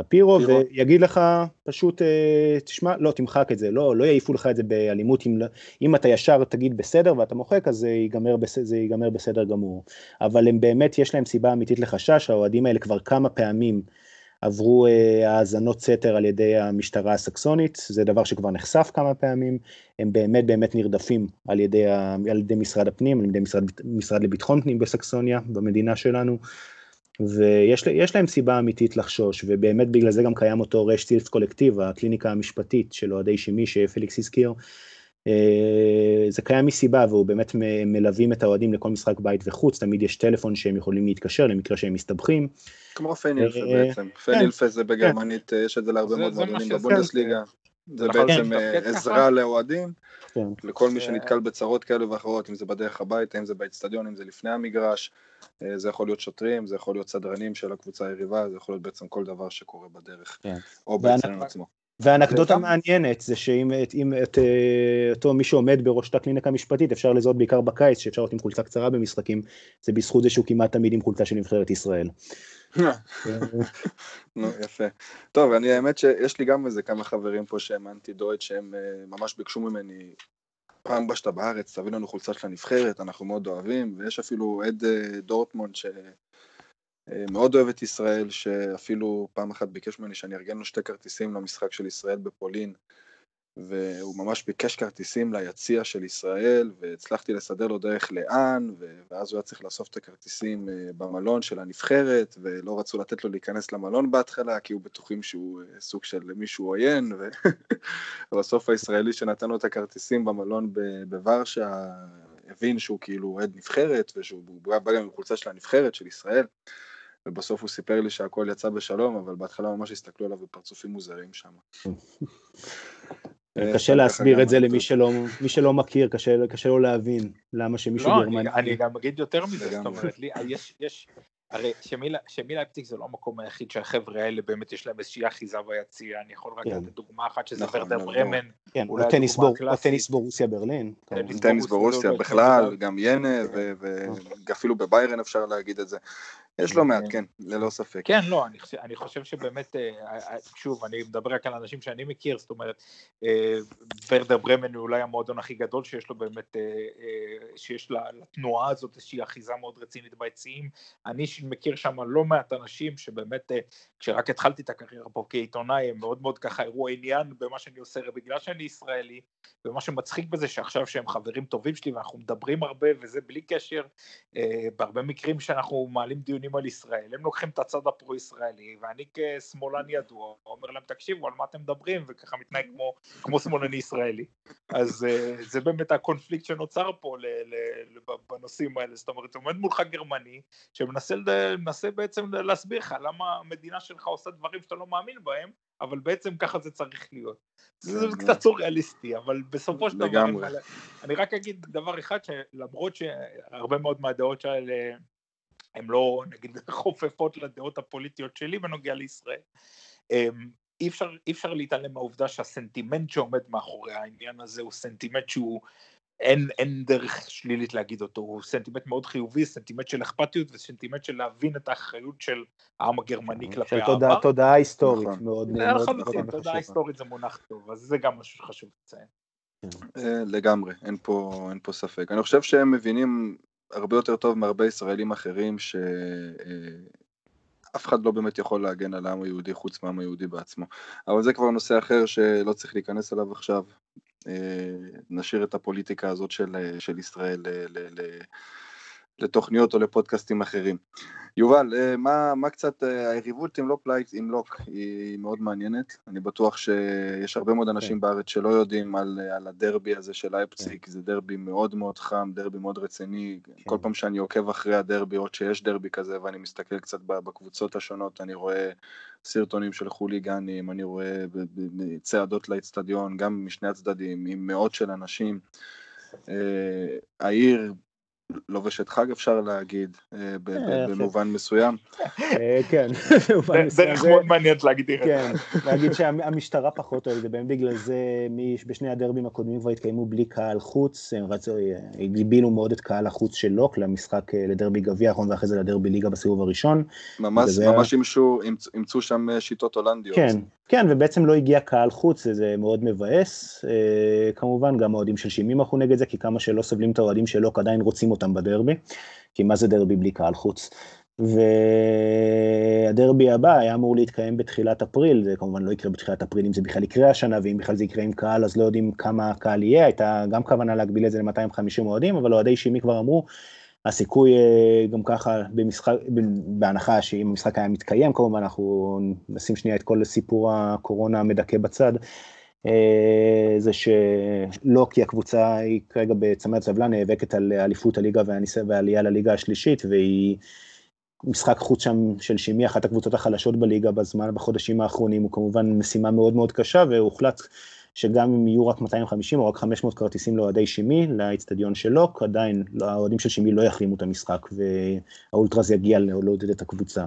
הפירו, ויגיד לך פשוט, אה, תשמע, לא, תמחק את זה, לא, לא יעיפו לך את זה באלימות, אם, אם אתה ישר תגיד בסדר ואתה מוחק, אז זה ייגמר, זה ייגמר בסדר גמור. אבל הם באמת, יש להם סיבה אמיתית לחשש, האוהדים האלה כבר כמה פעמים עברו האזנות סתר על ידי המשטרה הסקסונית, זה דבר שכבר נחשף כמה פעמים, הם באמת באמת נרדפים על ידי, על ידי משרד הפנים, על ידי משרד, משרד לביטחון פנים בסקסוניה, במדינה שלנו, ויש להם סיבה אמיתית לחשוש, ובאמת בגלל זה גם קיים אותו רש סילפס קולקטיב, הקליניקה המשפטית של אוהדי שימי שפליקס הזכיר, אה, זה קיים מסיבה והוא באמת מלווים את האוהדים לכל משחק בית וחוץ, תמיד יש טלפון שהם יכולים להתקשר למקרה שהם מסתבכים. כמו פנילפה אה, בעצם, פנילפה זה בגרמנית, יש את זה להרבה מאוד מועדונים בבונדסליגה. זה בעצם אה, עזרה לאוהדים, כן. לכל מי שנתקל בצרות כאלה ואחרות, אם זה בדרך הביתה, אם זה באצטדיון, אם זה לפני המגרש, זה יכול להיות שוטרים, זה יכול להיות סדרנים של הקבוצה היריבה, זה יכול להיות בעצם כל דבר שקורה בדרך, כן. או בעצם עצמו. והאנקדוטה מעניינת זה שאם את אה, אותו מי שעומד בראש אותה קליניקה המשפטית אפשר לזהות בעיקר בקיץ שאפשר להיות עם חולצה קצרה במשחקים זה בזכות זה שהוא כמעט תמיד עם חולצה של נבחרת ישראל. נו יפה. טוב אני האמת שיש לי גם איזה כמה חברים פה שהם אנטי דויט שהם אה, ממש ביקשו ממני פעם בא שאתה בארץ תביא לנו חולצה של הנבחרת אנחנו מאוד אוהבים ויש אפילו עד אה, דורטמונד אה, מאוד אוהב את ישראל, שאפילו פעם אחת ביקש ממני שאני ארגן לו שתי כרטיסים למשחק של ישראל בפולין, והוא ממש ביקש כרטיסים ליציע של ישראל, והצלחתי לסדר לו דרך לאן, ואז הוא היה צריך לאסוף את הכרטיסים אה, במלון של הנבחרת, ולא רצו לתת לו להיכנס למלון בהתחלה, כי הוא בטוחים שהוא אה, סוג של מישהו עוין, ובסוף הישראלי שנתן לו את הכרטיסים במלון בוורשה, הבין שהוא כאילו אוהד נבחרת, ושהוא בא גם עם קבוצה של הנבחרת, של ישראל. ובסוף הוא סיפר לי שהכל יצא בשלום, אבל בהתחלה ממש הסתכלו עליו בפרצופים מוזרים שם. אה, קשה להסביר את זה למי שלא, מי שלא מכיר, קשה, קשה לו להבין למה שמישהו לא, גרמני... לא, אני, אני גם אגיד יותר מזה, זאת אומרת, לי, יש, יש, הרי שמי לייפציג זה לא המקום היחיד שהחבר'ה האלה באמת יש להם איזושהי אחיזה ביציע, אני יכול רק כן. לתת דוגמה אחת שזה נכון, ורדר ברמן. כן, או טניס ברוסיה ברלין. טניס ברוסיה בכלל, גם ינה, ואפילו בביירן אפשר להגיד את זה. יש לא מעט, כן, ללא ספק. כן, לא, אני חושב, אני חושב שבאמת, אה, אה, שוב, אני מדבר רק על אנשים שאני מכיר, זאת אומרת, אה, ורדר ברמן הוא אולי המועדון הכי גדול שיש לו באמת, שיש לתנועה הזאת איזושהי אחיזה מאוד רצינית ביציעים. אני מכיר שם לא מעט אנשים שבאמת, כשרק התחלתי את הקריירה פה כעיתונאי, הם מאוד מאוד ככה הראו עניין במה שאני עושה, בגלל שאני ישראלי, ומה שמצחיק בזה שעכשיו שהם חברים טובים שלי ואנחנו מדברים הרבה וזה בלי קשר, בהרבה מקרים שאנחנו מעלים דיונים מדברים על ישראל, הם לוקחים את הצד הפרו-ישראלי, ואני כשמאלן ידוע אומר להם תקשיבו על מה אתם מדברים, וככה מתנהג כמו, כמו שמאלני ישראלי. אז uh, זה באמת הקונפליקט שנוצר פה ל, ל, ל, בנושאים האלה, זאת אומרת, עומד מולך גרמני, שמנסה בעצם להסביר לך למה המדינה שלך עושה דברים שאתה לא מאמין בהם, אבל בעצם ככה זה צריך להיות. זה כן, קצת סוריאליסטי, אבל בסופו של דבר, אני רק אגיד דבר אחד, שלמרות שהרבה מאוד מהדעות האלה הן לא נגיד חופפות לדעות הפוליטיות שלי בנוגע לישראל. אמ, אי אפשר, אי אפשר להתעלם מהעובדה שהסנטימנט שעומד מאחורי העניין הזה הוא סנטימנט שהוא, אין, אין דרך שלילית להגיד אותו, הוא סנטימנט מאוד חיובי, סנטימנט של אכפתיות וסנטימנט של להבין את האחריות של העם הגרמני כלפי העבר. של תודעה, תודעה היסטורית נכון. מאוד מאוד מאוד תודעה היסטורית זה מונח טוב, אז זה גם משהו שחשוב לציין. אה, לגמרי, אין פה, אין פה ספק. אני חושב שהם מבינים הרבה יותר טוב מהרבה ישראלים אחרים שאף אה, אחד לא באמת יכול להגן על העם היהודי חוץ מהעם היהודי בעצמו. אבל זה כבר נושא אחר שלא צריך להיכנס אליו עכשיו. אה, נשאיר את הפוליטיקה הזאת של, אה, של ישראל לתוכניות או לפודקאסטים אחרים. יובל, אה, מה, מה קצת, אה, היריבות עם לוק לייפציג, עם לוק היא מאוד מעניינת, אני בטוח שיש הרבה מאוד אנשים כן. בארץ שלא יודעים על, על הדרבי הזה של לייפציג, כן. זה דרבי מאוד מאוד חם, דרבי מאוד רציני, כן. כל פעם שאני עוקב אחרי הדרבי, עוד שיש דרבי כזה ואני מסתכל קצת בקבוצות השונות, אני רואה סרטונים של חוליגנים, אני רואה צעדות לאצטדיון, גם משני הצדדים, עם מאות של אנשים. אה, העיר לובשת חג אפשר להגיד, אה, אה, במובן מסוים. אה, כן, דרך מאוד מעניינת להגדיר את זה. כן, להגיד שהמשטרה פחות אוהבת, בגלל זה בשני הדרבים הקודמים כבר התקיימו בלי קהל חוץ, הם הגבילו מאוד את קהל החוץ של לוק למשחק לדרבי גביע האחרון ואחרי זה לדרבי ליגה בסיבוב הראשון. ממש אימצו שם שיטות הולנדיות. כן, כן, ובעצם לא הגיע קהל חוץ, זה מאוד מבאס. כמובן, גם האוהדים של שימים הלכו נגד זה, כי כמה שלא סובלים את האוהדים של לוק עדיין רוצים אותם בדרבי, כי מה זה דרבי בלי קהל חוץ? והדרבי הבא היה אמור להתקיים בתחילת אפריל, זה כמובן לא יקרה בתחילת אפריל אם זה בכלל יקרה השנה, ואם בכלל זה יקרה עם קהל אז לא יודעים כמה הקהל יהיה, הייתה גם כוונה להגביל את זה ל-250 אוהדים, אבל אוהדי שימי כבר אמרו, הסיכוי אה, גם ככה במשחק, בהנחה שאם המשחק היה מתקיים, כמובן אנחנו נשים שנייה את כל סיפור הקורונה המדכא בצד, אה, זה שלא כי הקבוצה היא כרגע בצמרת סבלה נאבקת על אליפות הליגה ועלייה לליגה השלישית והיא משחק חוץ שם של שימי, אחת הקבוצות החלשות בליגה בזמן, בחודשים האחרונים, הוא כמובן משימה מאוד מאוד קשה, והוחלט שגם אם יהיו רק 250 או רק 500 כרטיסים לאוהדי שימי, לאיצטדיון של לוק, עדיין האוהדים של שימי לא יחרימו את המשחק, והאולטרס יגיע לעודד את הקבוצה.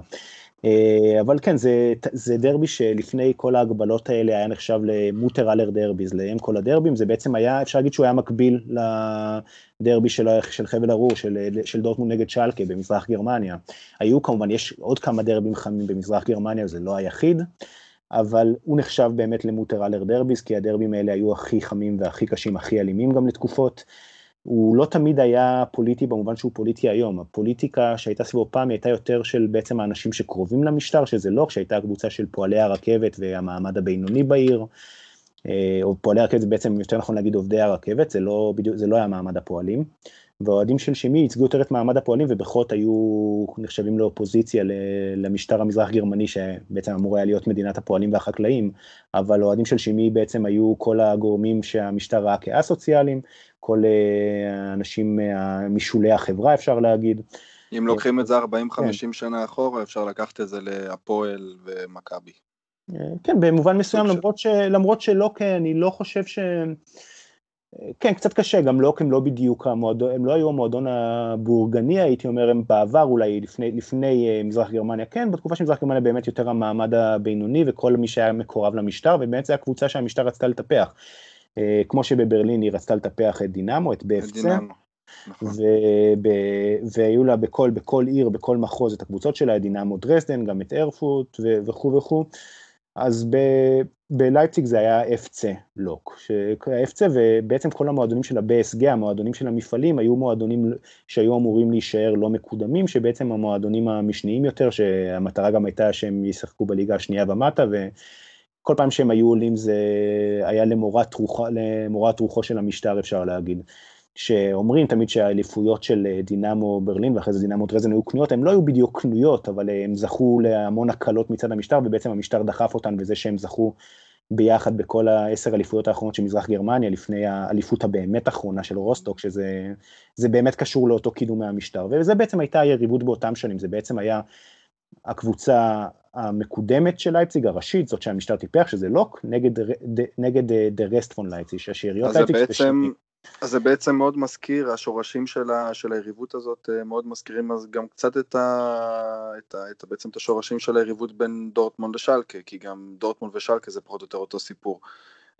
אה, אבל כן, זה, זה דרבי שלפני כל ההגבלות האלה היה נחשב למוטר אלר דרביז, לאם כל הדרבים, זה בעצם היה, אפשר להגיד שהוא היה מקביל לדרבי של, של חבל ארור, של, של דורטמונד נגד שלקה במזרח גרמניה. היו כמובן, יש עוד כמה דרבים חמים במזרח גרמניה, זה לא היחיד, אבל הוא נחשב באמת למוטר אלר דרביז, כי הדרבים האלה היו הכי חמים והכי קשים, הכי אלימים גם לתקופות. הוא לא תמיד היה פוליטי במובן שהוא פוליטי היום, הפוליטיקה שהייתה סביבו פעם הייתה יותר של בעצם האנשים שקרובים למשטר, שזה לא, כשהייתה קבוצה של פועלי הרכבת והמעמד הבינוני בעיר, אה, או פועלי הרכבת זה בעצם יותר נכון להגיד עובדי הרכבת, זה לא, זה לא היה מעמד הפועלים. והאוהדים של שימי ייצגו יותר את מעמד הפועלים ובכל היו נחשבים לאופוזיציה למשטר המזרח גרמני שבעצם אמור היה להיות מדינת הפועלים והחקלאים, אבל האוהדים של שימי בעצם היו כל הגורמים שהמשטר ראה כאסוציאליים, כל אה, האנשים משולי החברה אפשר להגיד. אם לוקחים את זה 40-50 כן. שנה אחורה אפשר לקחת את זה להפועל ומכבי. אה, כן, במובן מסוים, למרות, ש... למרות שלא, כן, אני לא חושב ש... כן, קצת קשה, גם לא, הם לא בדיוק המועדון, הם לא היו המועדון הבורגני, הייתי אומר, הם בעבר אולי, לפני, לפני אה, מזרח גרמניה, כן, בתקופה של מזרח גרמניה באמת יותר המעמד הבינוני וכל מי שהיה מקורב למשטר, ובאמת זו הקבוצה שהמשטר רצתה לטפח. אה, כמו שבברלין היא רצתה לטפח את דינמו, את BFC. נכון. והיו לה בכל, בכל עיר, בכל מחוז את הקבוצות שלה, את דינמו דרסדן, גם את ארפוט וכו' וכו'. אז בלייפציג זה היה FC לוק, FC ובעצם כל המועדונים של ה-BSG, המועדונים של המפעלים, היו מועדונים שהיו אמורים להישאר לא מקודמים, שבעצם המועדונים המשניים יותר, שהמטרה גם הייתה שהם ישחקו בליגה השנייה ומטה, וכל פעם שהם היו עולים זה היה למורת, רוח, למורת רוחו של המשטר אפשר להגיד. שאומרים תמיד שהאליפויות של אה, דינמו ברלין ואחרי זה דינמו דרזן היו קנויות, הן לא היו בדיוק קנויות, אבל אה, הם זכו להמון הקלות מצד המשטר, ובעצם המשטר דחף אותן בזה שהם זכו ביחד בכל העשר אליפויות האחרונות של מזרח גרמניה, לפני האליפות הבאמת אחרונה של רוסטוק, שזה באמת קשור לאותו קידום מהמשטר, וזה בעצם הייתה היריבות באותם שנים, זה בעצם היה הקבוצה המקודמת של לייפציג, הראשית, זאת שהמשטר טיפח, שזה לוק, נגד, נגד der Rest von Leipzig, שהשאריות לייפציג... אז זה בעצם... אז זה בעצם מאוד מזכיר, השורשים של, ה, של היריבות הזאת אה, מאוד מזכירים אז גם קצת את, ה, את, ה, את ה, בעצם את השורשים של היריבות בין דורטמונד לשלקה, כי גם דורטמונד ושלקה זה פחות או יותר אותו סיפור.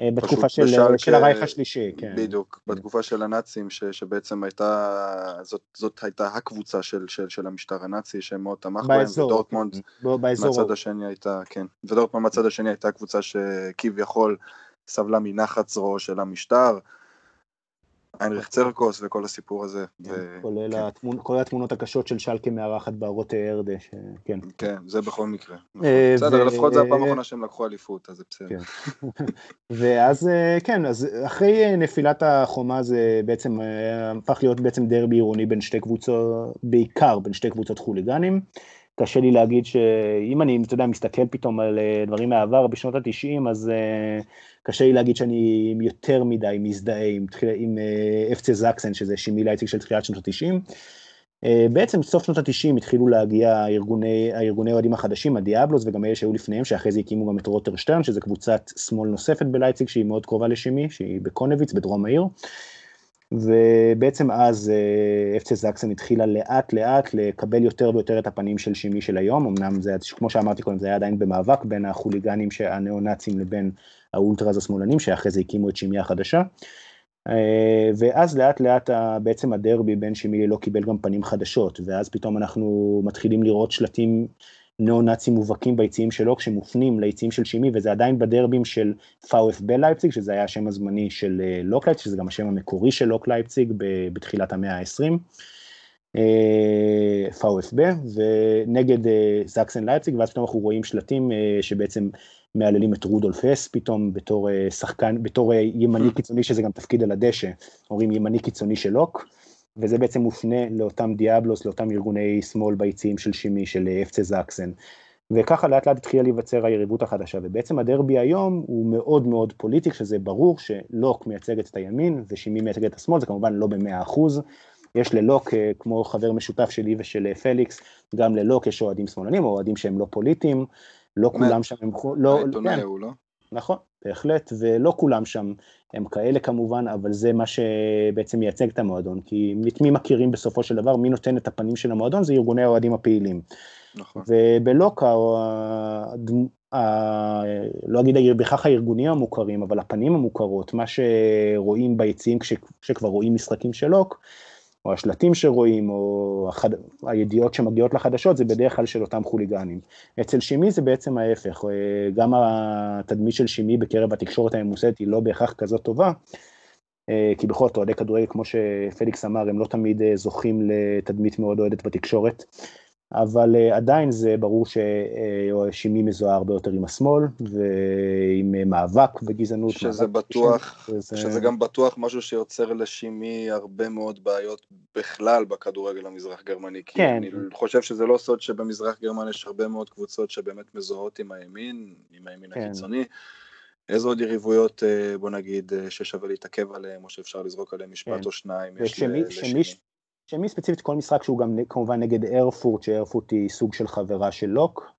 אה, בתקופה של, בשלקה, של הרייך השלישי, כן. בדיוק, כן. בתקופה של הנאצים, ש, שבעצם הייתה, זאת, זאת הייתה הקבוצה של, של, של המשטר הנאצי שמאוד תמך בהם, ודורטמונד מהצד השני הייתה, כן, ודורטמונד מהצד השני הייתה קבוצה שכביכול סבלה מנחת זרועו של המשטר. איינריך צרקוס וכל הסיפור הזה. כן, כולל כן. התמונ... כל התמונות הקשות של שלקה מארחת בערות ארדה, כן. כן, זה בכל מקרה. אה, בסדר, לפחות זה הפעם האחרונה שהם לקחו אליפות, אז זה בסדר. כן. ואז, אה, כן, אז אחרי אה, נפילת החומה זה בעצם הפך להיות בעצם דרבי עירוני בין שתי קבוצות, בעיקר בין שתי קבוצות חוליגנים. קשה לי להגיד שאם אני, אתה יודע, מסתכל פתאום על דברים מהעבר בשנות התשעים, אז קשה לי להגיד שאני יותר מדי מזדהה עם, עם אפצה אה, זקסן, שזה שימי לייציג של תחילת שנות ה-90. אה, בעצם סוף שנות ה-90 התחילו להגיע הארגוני, אוהדים החדשים, הדיאבלוס וגם אלה שהיו לפניהם, שאחרי זה הקימו גם את רוטרשטרן, שזה קבוצת שמאל נוספת בלייציג שהיא מאוד קרובה לשימי, שהיא בקונביץ בדרום העיר. ובעצם אז FC Sachsen התחילה לאט לאט לקבל יותר ויותר את הפנים של שימי של היום, אמנם זה, כמו שאמרתי קודם, זה היה עדיין במאבק בין החוליגנים הניאו-נאצים לבין האולטראז השמאלנים, שאחרי זה הקימו את שימי החדשה. אה, ואז לאט לאט בעצם הדרבי בין שימי ללוק קיבל גם פנים חדשות, ואז פתאום אנחנו מתחילים לראות שלטים ניאו-נאצים מובהקים ביציעים שלו, כשמופנים ליציעים של שימי, וזה עדיין בדרבים של VfB לייפציג, שזה היה השם הזמני של אה, לוק לייפציג, שזה גם השם המקורי של לוק לייפציג בתחילת המאה ה-20. VfB, ונגד זקסן לייפציג, ואז פתאום אנחנו רואים שלטים שבעצם מהללים את רודולף אס פתאום בתור שחקן, בתור ימני קיצוני, שזה גם תפקיד על הדשא, אומרים ימני קיצוני של לוק. וזה בעצם מופנה לאותם דיאבלוס, לאותם ארגוני שמאל ביציעים של שימי, של אפצה זקסן. וככה לאט לאט התחילה להיווצר היריבות החדשה, ובעצם הדרבי היום הוא מאוד מאוד פוליטי, שזה ברור שלוק מייצגת את הימין ושימי מייצגת את השמאל, זה כמובן לא במאה אחוז. יש ללוק, אה, כמו חבר משותף שלי ושל אה, פליקס, גם ללוק יש אוהדים שמאלנים, או אוהדים שהם לא פוליטיים, לא כולם שם הם... לא, העיתונאי כן. הוא לא? נכון, בהחלט, ולא כולם שם הם כאלה כמובן, אבל זה מה שבעצם מייצג את המועדון, כי את מי מכירים בסופו של דבר, מי נותן את הפנים של המועדון, זה ארגוני האוהדים הפעילים. נכון. ובלוקה. ה... לא אגיד בכך הארגונים המוכרים, אבל הפנים המוכרות, מה שרואים ביציעים כשכבר רואים משחקים של לוק, או השלטים שרואים, או החד... הידיעות שמגיעות לחדשות, זה בדרך כלל של אותם חוליגנים. אצל שימי זה בעצם ההפך, אה, גם התדמית של שימי בקרב התקשורת הממוסדת היא לא בהכרח כזאת טובה, אה, כי בכל זאת אוהדי כדורגל, כמו שפליקס אמר, הם לא תמיד אה, זוכים לתדמית מאוד אוהדת בתקשורת. אבל uh, עדיין זה ברור ששימי מזוהה הרבה יותר עם השמאל ועם uh, מאבק בגזענות. שזה בטוח, וזה... שזה גם בטוח משהו שיוצר לשימי הרבה מאוד בעיות בכלל בכדורגל המזרח גרמני, כי כן. אני חושב שזה לא סוד שבמזרח גרמני יש הרבה מאוד קבוצות שבאמת מזוהות עם הימין, עם הימין כן. הקיצוני. איזה עוד יריבויות, אה, בוא נגיד, ששווה להתעכב עליהם, או שאפשר לזרוק עליהם משפט כן. או שניים, לשימי. שמי ספציפית כל משחק שהוא גם כמובן נגד ארפורט, שארפורט היא סוג של חברה של לוק.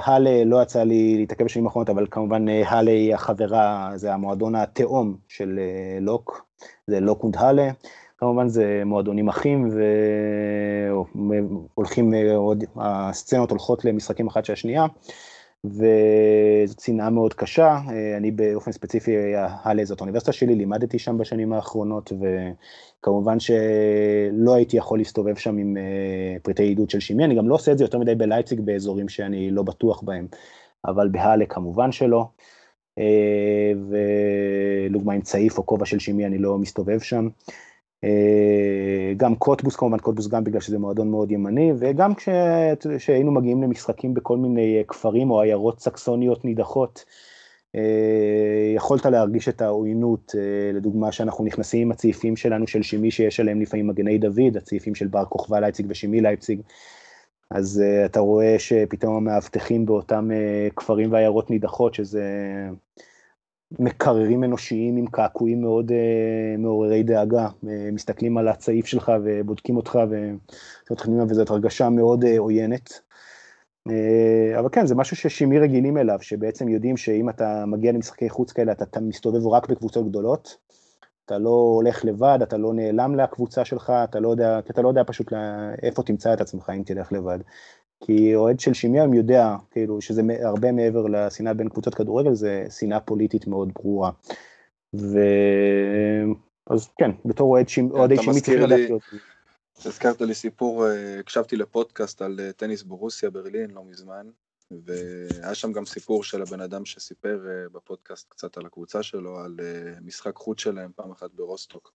האלה אה, לא יצא לי להתעכב בשנים האחרונות, אבל כמובן האלה היא החברה, זה המועדון התאום של אה, לוק, זה לוק אונד האלה. כמובן זה מועדונים אחים והולכים, אה, הסצנות הולכות למשחקים אחת של השנייה. וזו צנעה מאוד קשה, אני באופן ספציפי, האלה זאת האוניברסיטה שלי, לימדתי שם בשנים האחרונות, וכמובן שלא הייתי יכול להסתובב שם עם אה, פריטי עידוד של שימי, אני גם לא עושה את זה יותר מדי בלייפציג באזורים שאני לא בטוח בהם, אבל בהאלה כמובן שלא, אה, ולדוגמה עם צעיף או כובע של שימי אני לא מסתובב שם. אה, גם קוטבוס כמובן, קוטבוס גם בגלל שזה מועדון מאוד ימני, וגם כשהיינו מגיעים למשחקים בכל מיני כפרים או עיירות סקסוניות נידחות, אה, יכולת להרגיש את העוינות, אה, לדוגמה שאנחנו נכנסים עם הצעיפים שלנו של שימי שיש עליהם לפעמים מגני דוד, הצעיפים של בר כוכבא לייפציג ושימי לייפציג, אז אתה רואה שפתאום המאבטחים באותם כפרים ועיירות נידחות, שזה מקררים אנושיים עם קעקועים מאוד uh, מעוררי דאגה, uh, מסתכלים על הצעיף שלך ובודקים אותך וזאת הרגשה מאוד uh, עוינת. Uh, אבל כן, זה משהו ששימי רגילים אליו, שבעצם יודעים שאם אתה מגיע למשחקי חוץ כאלה, אתה, אתה מסתובב רק בקבוצות גדולות, אתה לא הולך לבד, אתה לא נעלם לקבוצה שלך, אתה לא יודע, אתה לא יודע פשוט איפה תמצא את עצמך אם תלך לבד. כי אוהד של שימיהם יודע, כאילו, שזה הרבה מעבר לשנאה בין קבוצות כדורגל, זה שנאה פוליטית מאוד ברורה. ו... אז כן, בתור אוהד שימי, אוהדי שימי צריך לדעת להיות. הזכרת לי סיפור, אה, הקשבתי לפודקאסט על אה, טניס ברוסיה ברלין לא מזמן, והיה שם גם סיפור של הבן אדם שסיפר אה, בפודקאסט קצת על הקבוצה שלו, על משחק חוץ שלהם פעם אחת ברוסטוק.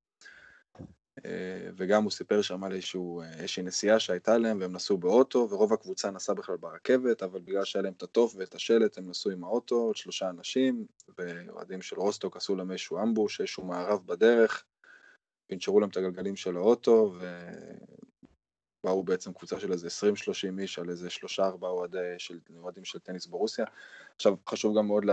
אה, וגם הוא סיפר שם על איזושהי נסיעה שהייתה להם והם נסעו באוטו ורוב הקבוצה נסעה בכלל ברכבת אבל בגלל שהיה להם את התוף ואת השלט הם נסעו עם האוטו, עוד שלושה אנשים ואוהדים של רוסטוק עשו להם איזשהו אמבוש, איזשהו מערב בדרך פינצ'רו להם את הגלגלים של האוטו ובאו בעצם קבוצה של איזה 20-30 איש על איזה שלושה ארבעה אוהדים של טניס ברוסיה עכשיו חשוב גם מאוד.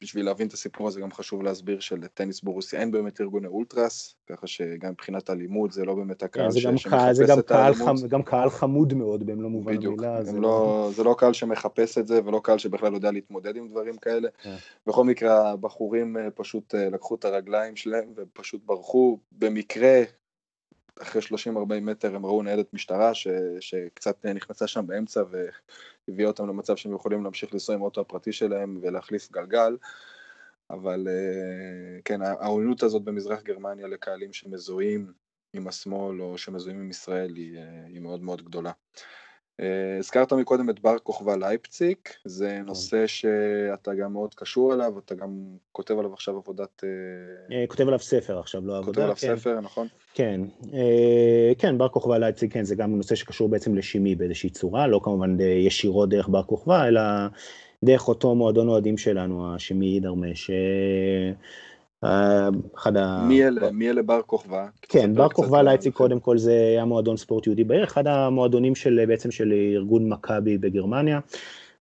בשביל להבין את הסיפור הזה גם חשוב להסביר שלטניס ברוסיה אין באמת ארגוני אולטרס, ככה שגם מבחינת אלימות זה לא באמת הקהל כן, שמחפש זה גם את האלימות. זה גם קהל חמוד מאוד במלוא מובן המילה. זה, לא, לא, זה לא קהל שמחפש את זה ולא קהל שבכלל יודע להתמודד עם דברים כאלה. כן. בכל מקרה הבחורים אה, פשוט אה, לקחו את הרגליים שלהם ופשוט ברחו במקרה אחרי 30-40 מטר הם ראו ניידת משטרה ש, שקצת נכנסה שם באמצע והביאה אותם למצב שהם יכולים להמשיך לנסוע עם האוטו הפרטי שלהם ולהחליף גלגל, אבל אה, כן, העוינות הזאת במזרח גרמניה לקהלים שמזוהים עם השמאל או שמזוהים עם ישראל היא, אה, היא מאוד מאוד גדולה. אה, הזכרת מקודם את בר כוכבא לייפציק, זה כן. נושא שאתה גם מאוד קשור אליו, אתה גם כותב עליו עכשיו עבודת... אה, אה, כותב עליו ספר עכשיו, לא עבודה. כותב עליו כן. ספר, נכון? כן, כן, בר כוכבא לייפציק, כן, זה גם נושא שקשור בעצם לשימי באיזושהי צורה, לא כמובן ישירות דרך בר כוכבא, אלא דרך אותו מועדון אוהדים שלנו, השימי אידרמש. אחד ה... מי אלה, מי אלה בר כוכבא? כן, בר כוכבא לייציג קודם כל זה היה מועדון ספורט יהודי בעיר, אחד המועדונים של בעצם של ארגון מכבי בגרמניה.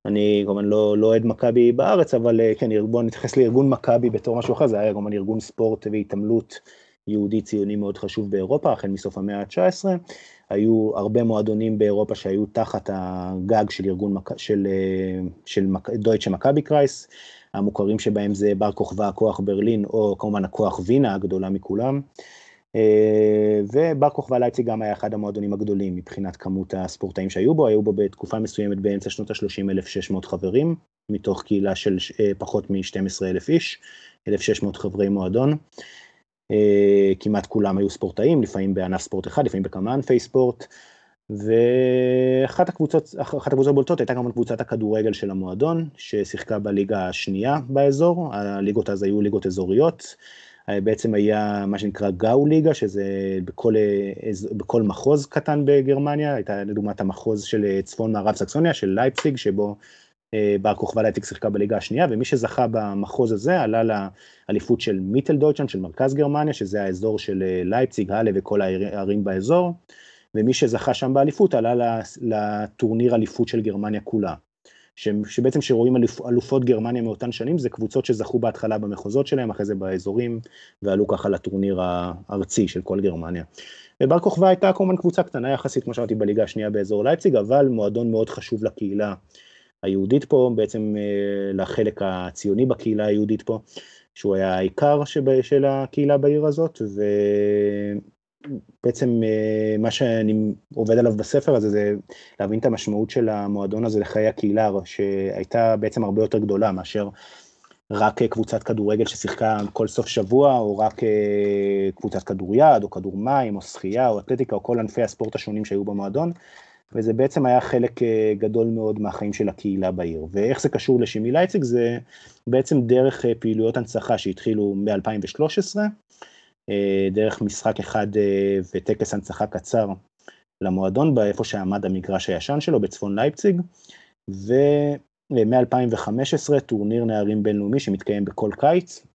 אני כמובן לא, לא אוהד מכבי בארץ, אבל כן, בואו נתייחס לארגון מכבי בתור משהו אחר, זה היה כמובן ארגון ספורט והתעמלות יהודי ציוני מאוד חשוב באירופה, החל מסוף המאה ה-19. היו הרבה מועדונים באירופה שהיו תחת הגג של ארגון, של, של, של דויטשה מכבי קרייס. המוכרים שבהם זה בר כוכבא הכוח ברלין, או כמובן הכוח וינה הגדולה מכולם. אה, ובר כוכבא לייפציג גם היה אחד המועדונים הגדולים מבחינת כמות הספורטאים שהיו בו, היו בו בתקופה מסוימת באמצע שנות ה-30 1,600 חברים, מתוך קהילה של אה, פחות מ-12 אלף איש, 1,600 חברי מועדון. אה, כמעט כולם היו ספורטאים, לפעמים בענף ספורט אחד, לפעמים בכמה ענפי ספורט. ואחת הקבוצות, אחת הקבוצות הבולטות הייתה כמובן קבוצת הכדורגל של המועדון, ששיחקה בליגה השנייה באזור, הליגות אז היו ליגות אזוריות, בעצם היה מה שנקרא גאו ליגה, שזה בכל, בכל מחוז קטן בגרמניה, הייתה לדוגמת המחוז של צפון מערב סקסוניה, של לייפסיג, שבו אה, בר כוכבא לייפסיג שיחקה בליגה השנייה, ומי שזכה במחוז הזה עלה לאליפות של Mitteldeutschen, של מרכז גרמניה, שזה האזור של אה, לייפציג, האלה וכל הערים באזור. ומי שזכה שם באליפות עלה לטורניר אליפות של גרמניה כולה. שבעצם שרואים אלופ, אלופות גרמניה מאותן שנים, זה קבוצות שזכו בהתחלה במחוזות שלהם, אחרי זה באזורים, ועלו ככה לטורניר הארצי של כל גרמניה. ובר כוכבא הייתה כמובן קבוצה קטנה יחסית, כמו שאמרתי, בליגה השנייה באזור לייפציג, אבל מועדון מאוד חשוב לקהילה היהודית פה, בעצם אה, לחלק הציוני בקהילה היהודית פה, שהוא היה העיקר של הקהילה בעיר הזאת, ו... בעצם אה, מה שאני עובד עליו בספר הזה זה להבין את המשמעות של המועדון הזה לחיי הקהילה שהייתה בעצם הרבה יותר גדולה מאשר רק קבוצת כדורגל ששיחקה כל סוף שבוע או רק אה, קבוצת כדוריד או כדור מים או שחייה או אתלטיקה או כל ענפי הספורט השונים שהיו במועדון. וזה בעצם היה חלק אה, גדול מאוד מהחיים של הקהילה בעיר. ואיך זה קשור לשימי לייפציג? זה בעצם דרך פעילויות הנצחה שהתחילו מ-2013 אה, דרך משחק אחד אה, וטקס הנצחה קצר למועדון, באיפה שעמד המגרש הישן שלו בצפון לייפציג, ומ-2015 טורניר נערים בינלאומי שמתקיים בכל קיץ.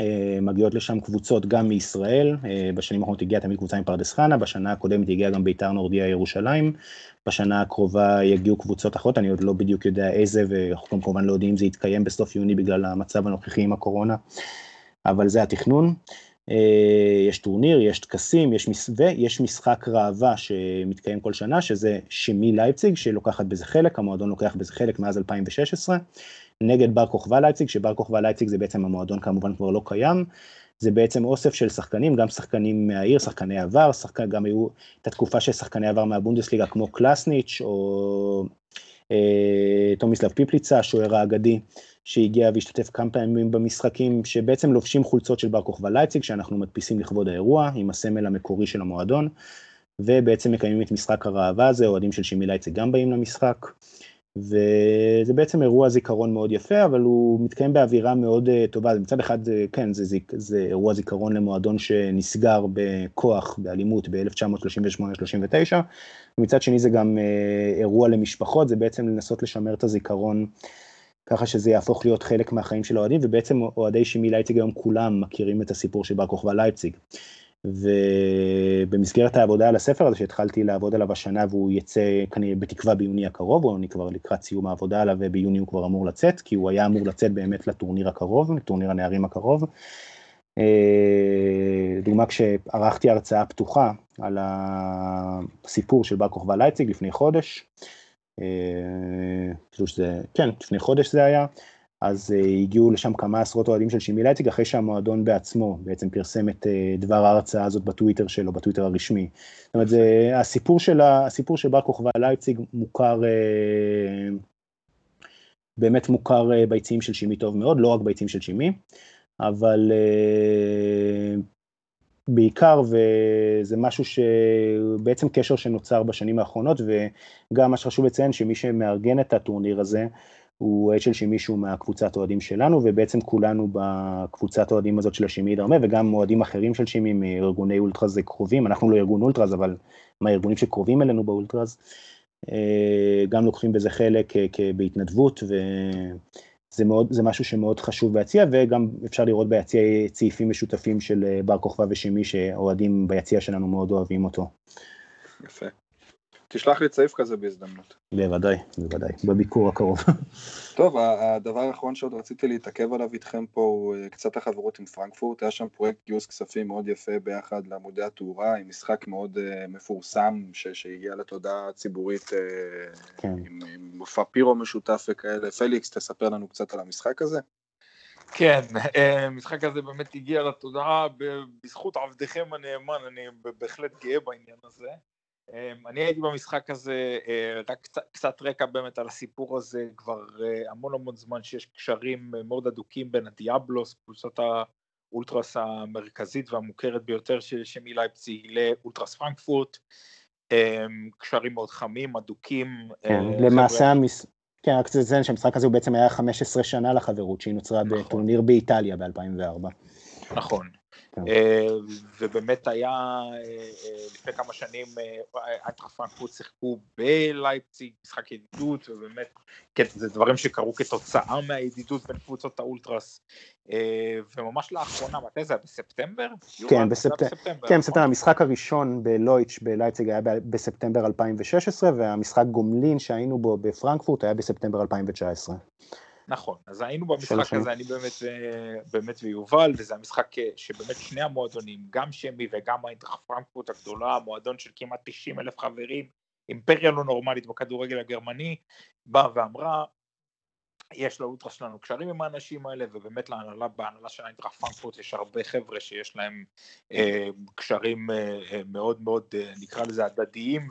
אה, מגיעות לשם קבוצות גם מישראל, בשנים האחרונות הגיעה תמיד קבוצה מפרדס חנה, בשנה הקודמת הגיעה גם ביתר נורדיה ירושלים, בשנה הקרובה יגיעו קבוצות אחרות, אני עוד לא בדיוק יודע איזה, ואנחנו כמובן לא יודעים אם זה יתקיים בסוף יוני בגלל המצב הנוכחי עם הקורונה, אבל זה התכנון. אה, יש טורניר, יש טקסים, יש מסווה, יש משחק ראווה שמתקיים כל שנה, שזה שמי לייפציג, שלוקחת בזה חלק, המועדון לוקח בזה חלק מאז 2016, נגד בר כוכבא לייפציג, שבר כוכבא לייפציג זה בעצם המועדון כמובן כבר לא קיים, זה בעצם אוסף של שחקנים, גם שחקנים מהעיר, שחקני עבר, שחקן, גם היו את התקופה של שחקני עבר מהבונדסליגה כמו קלאסניץ' או תומיסלב פיפליצה, השוער האגדי. שהגיע והשתתף כמה פעמים במשחקים, שבעצם לובשים חולצות של בר כוכבא לייציג, שאנחנו מדפיסים לכבוד האירוע, עם הסמל המקורי של המועדון, ובעצם מקיימים את משחק הראווה הזה, אוהדים של שימי לייציג גם באים למשחק, וזה בעצם אירוע זיכרון מאוד יפה, אבל הוא מתקיים באווירה מאוד uh, טובה, מצד אחד, uh, כן, זה, זה, זה אירוע זיכרון למועדון שנסגר בכוח, באלימות, ב-1938-39, ומצד שני זה גם uh, אירוע למשפחות, זה בעצם לנסות לשמר את הזיכרון ככה שזה יהפוך להיות חלק מהחיים של האוהדים, ובעצם אוהדי שימי לייפציג היום כולם מכירים את הסיפור של בר כוכבא לייפציג. ובמסגרת העבודה על הספר הזה שהתחלתי לעבוד עליו השנה והוא יצא כנראה בתקווה ביוני הקרוב, או אני כבר לקראת סיום העבודה עליו וביוני הוא כבר אמור לצאת, כי הוא היה אמור לצאת באמת לטורניר הקרוב, לטורניר הנערים הקרוב. אה, דוגמה כשערכתי הרצאה פתוחה על הסיפור של בר כוכבא לייפציג לפני חודש, אה, כאילו שזה, כן, לפני חודש זה היה, אז uh, הגיעו לשם כמה עשרות אוהדים של שימי לייציג, אחרי שהמועדון בעצמו בעצם פרסם את דבר ההרצאה הזאת בטוויטר שלו, בטוויטר הרשמי. זאת אומרת, זה, הסיפור של, הסיפור של בר כוכבא לייציג מוכר, באמת מוכר ביציעים של שימי טוב מאוד, לא רק ביציעים של שימי, אבל uh, בעיקר, וזה משהו שבעצם קשר שנוצר בשנים האחרונות, וגם מה שחשוב לציין שמי שמארגן את הטורניר הזה, הוא אצ'ל שימי שהוא מהקבוצת אוהדים שלנו, ובעצם כולנו בקבוצת אוהדים הזאת של השימי דרמה, וגם אוהדים אחרים של שימי מארגוני אולטראז קרובים, אנחנו לא ארגון אולטראז, אבל מהארגונים שקרובים אלינו באולטראז, אה, גם לוקחים בזה חלק בהתנדבות, וזה מאוד, זה משהו שמאוד חשוב ביציע, וגם אפשר לראות ביציע צעיפים משותפים של אה, בר כוכבא ושימי, שאוהדים ביציע שלנו מאוד אוהבים אותו. יפה. תשלח לי צעיף כזה בהזדמנות. בוודאי, בוודאי, בביקור הקרוב. טוב, הדבר האחרון שעוד רציתי להתעכב עליו איתכם פה הוא אה, קצת החברות עם פרנקפורט, היה שם פרויקט גיוס כספים מאוד יפה ביחד לעמודי התאורה, עם משחק מאוד uh, מפורסם ש- שהגיע לתודעה הציבורית uh, כן. עם, עם מופע פירו משותף וכאלה. פליקס, תספר לנו קצת על המשחק הזה. כן, המשחק הזה באמת הגיע לתודעה בזכות עבדכם הנאמן, אני בהחלט גאה בעניין הזה. אמ, אני הייתי במשחק הזה, אה, רק קצת, קצת רקע באמת על הסיפור הזה, כבר אה, המון המון זמן שיש קשרים אה, מאוד אדוקים בין הדיאבלוס, קבוצת האולטרס המרכזית והמוכרת ביותר של שמי לייפציג לאולטרס פרנקפורט, אמ, קשרים מאוד חמים, אדוקים. כן, למעשה, המס... כן, רק תציין שהמשחק הזה הוא בעצם היה 15 שנה לחברות, שהיא נוצרה נכון. בטורניר באיטליה ב-2004. נכון. כן. אה, ובאמת היה אה, אה, לפני כמה שנים אייטרח פרנקפורט שיחקו בלייפציג, משחק ידידות, ובאמת כן, זה דברים שקרו כתוצאה מהידידות בין קבוצות האולטרס, וממש לאחרונה, מתי זה היה? בספטמבר? כן, בספטמבר, כן, בספטמבר, המשחק הראשון בלויץ' בלייפציג היה בספטמבר 2016, והמשחק גומלין שהיינו בו בפרנקפורט היה בספטמבר 2019. נכון, אז היינו במשחק הזה, אני באמת, אה, באמת ויובל, וזה המשחק אה, שבאמת שני המועדונים, גם שמי וגם האינטרח פרנקפורט הגדולה, מועדון של כמעט 90 אלף חברים, אימפריה לא נורמלית בכדורגל הגרמני, באה ואמרה, יש לאולטרה שלנו קשרים עם האנשים האלה, ובאמת להנהלה, בהנהלה של האינטרה פרנקפורט יש הרבה חבר'ה שיש להם אה, קשרים אה, אה, מאוד מאוד, אה, נקרא לזה הדדיים,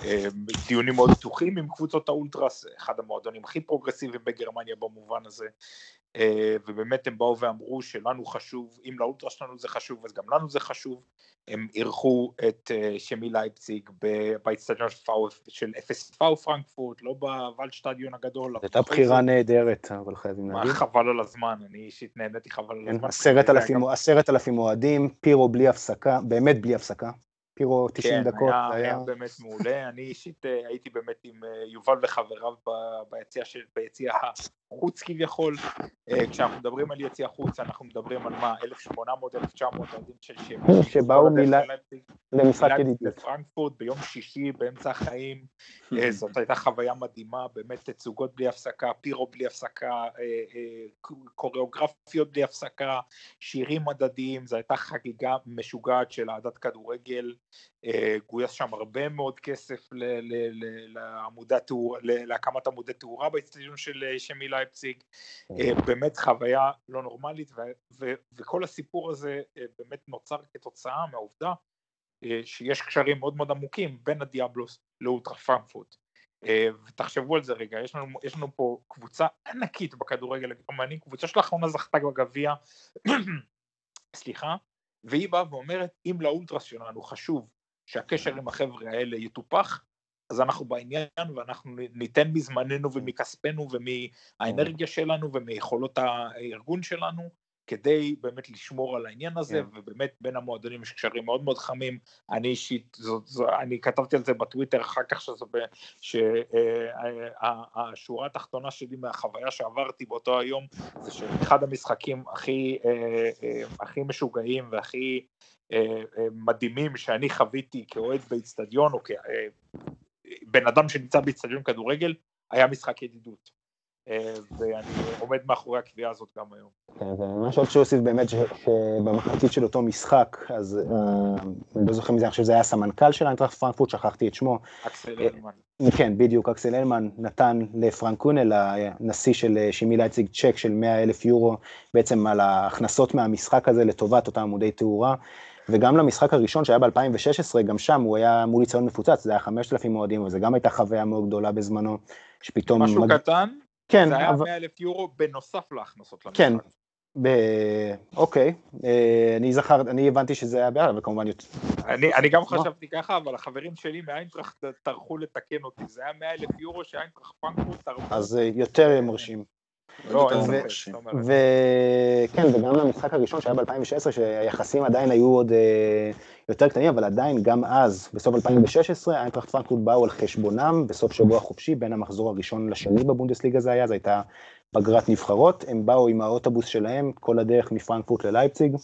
ודיונים אה, מאוד פתוחים עם קבוצות האולטרס, אחד המועדונים הכי פרוגרסיביים בגרמניה במובן הזה, ובאמת הם באו ואמרו שלנו חשוב, אם לאולטרה שלנו זה חשוב, אז גם לנו זה חשוב, הם אירחו את אה, שמי לייפציג באצטדיון של FSV פרנקפורט, לא בוולדשטדיון הגדול. זו הייתה בחירה נהדרת, אבל חייבים להגיד. חבל על הזמן, אני אישית נהניתי חבל על כן, הזמן. עשרת אלפים אוהדים, פירו בלי הפסקה, באמת בלי הפסקה. פירו 90 כן, דקות. כן, היה, היה באמת מעולה. אני אישית אה, הייתי באמת עם אה, יובל וחבריו ביציע, של, ביציע החוץ כביכול. אה, כשאנחנו מדברים על יציע חוץ, אנחנו מדברים על מה, 1,800, 1,900 אוהדים של שמי. שבאו מילה למשחק ידידות. בפרנקפורט ביום שישי באמצע החיים. זאת הייתה חוויה מדהימה, באמת תצוגות בלי הפסקה, פירו בלי הפסקה, קוריאוגרפיות בלי הפסקה, שירים מדדיים, זו הייתה חגיגה משוגעת של אהדת כדורגל. אה, גויס שם הרבה מאוד כסף להקמת עמודי תאורה באצטדיון של אה, שמי לייפציג, אה, באמת חוויה לא נורמלית וכל הסיפור הזה באמת נוצר כתוצאה מהעובדה שיש קשרים מאוד מאוד עמוקים בין הדיאבלוס לאולטרה פרנקפורט. ותחשבו על זה רגע, יש לנו, יש לנו פה קבוצה ענקית בכדורגל הגרמני, קבוצה שלאחרונה זכתה בגביע, סליחה, והיא באה ואומרת, אם לאולטרס שלנו חשוב שהקשר עם החבר'ה האלה יטופח, אז אנחנו בעניין ואנחנו ניתן מזמננו ומכספנו ומהאנרגיה שלנו ומיכולות הארגון שלנו כדי באמת לשמור על העניין הזה, yeah. כן. ובאמת בין המועדונים יש קשרים מאוד מאוד חמים. אני אישית, זו, זו, אני כתבתי על זה בטוויטר אחר כך, שהשורה אה, התחתונה שלי מהחוויה שעברתי באותו היום, זה שאחד המשחקים הכי, אה, אה, הכי משוגעים והכי מדהימים שאני חוויתי כאוהד באיצטדיון, או כבן אדם שנמצא באיצטדיון כדורגל, היה משחק ידידות. ואני עומד מאחורי הקביעה הזאת גם היום. כן, ומה שעוד שהוסיף באמת שבמחצית של אותו משחק, אז אה, אני לא זוכר מזה, אני חושב שזה היה הסמנכ"ל של האנטראכט פרנקפורט, שכחתי את שמו. אקסל אלמן. כן, בדיוק, אקסל אלמן נתן לפרנקונל, הנשיא של אה, שימי לייציג, צ'ק של 100 אלף יורו, בעצם על ההכנסות מהמשחק הזה לטובת אותם עמודי תאורה. וגם למשחק הראשון שהיה ב-2016, גם שם הוא היה מול יציון מפוצץ, זה היה 5,000 אוהדים, וזו גם הייתה חוויה מאוד גדולה בזמנו, שפתאום... משהו מג... קטן, כן, זה היה אבל... 100 אלף יורו בנוסף להכנסות למשחק. כן, ב... אוקיי, אה, אני זכר, אני הבנתי שזה היה בעד, אבל כמובן... אני, אני גם חשבתי ככה, אבל החברים שלי מאיינטראכט טרחו לתקן אותי, זה היה 100 אלף יורו שאיינטראכט פרנקפורט טרחו. אז יותר מרשים. לא, וכן, וגם למשחק הראשון שהיה ב-2016, שהיחסים עדיין היו עוד אה, יותר קטנים, אבל עדיין, גם אז, בסוף 2016, איינטראכט פרנקפורט באו על חשבונם בסוף שבוע חופשי, בין המחזור הראשון לשני בבונדסליגה זה היה, זו הייתה פגרת נבחרות, הם באו עם האוטובוס שלהם כל הדרך מפרנקפורט ללייפציג,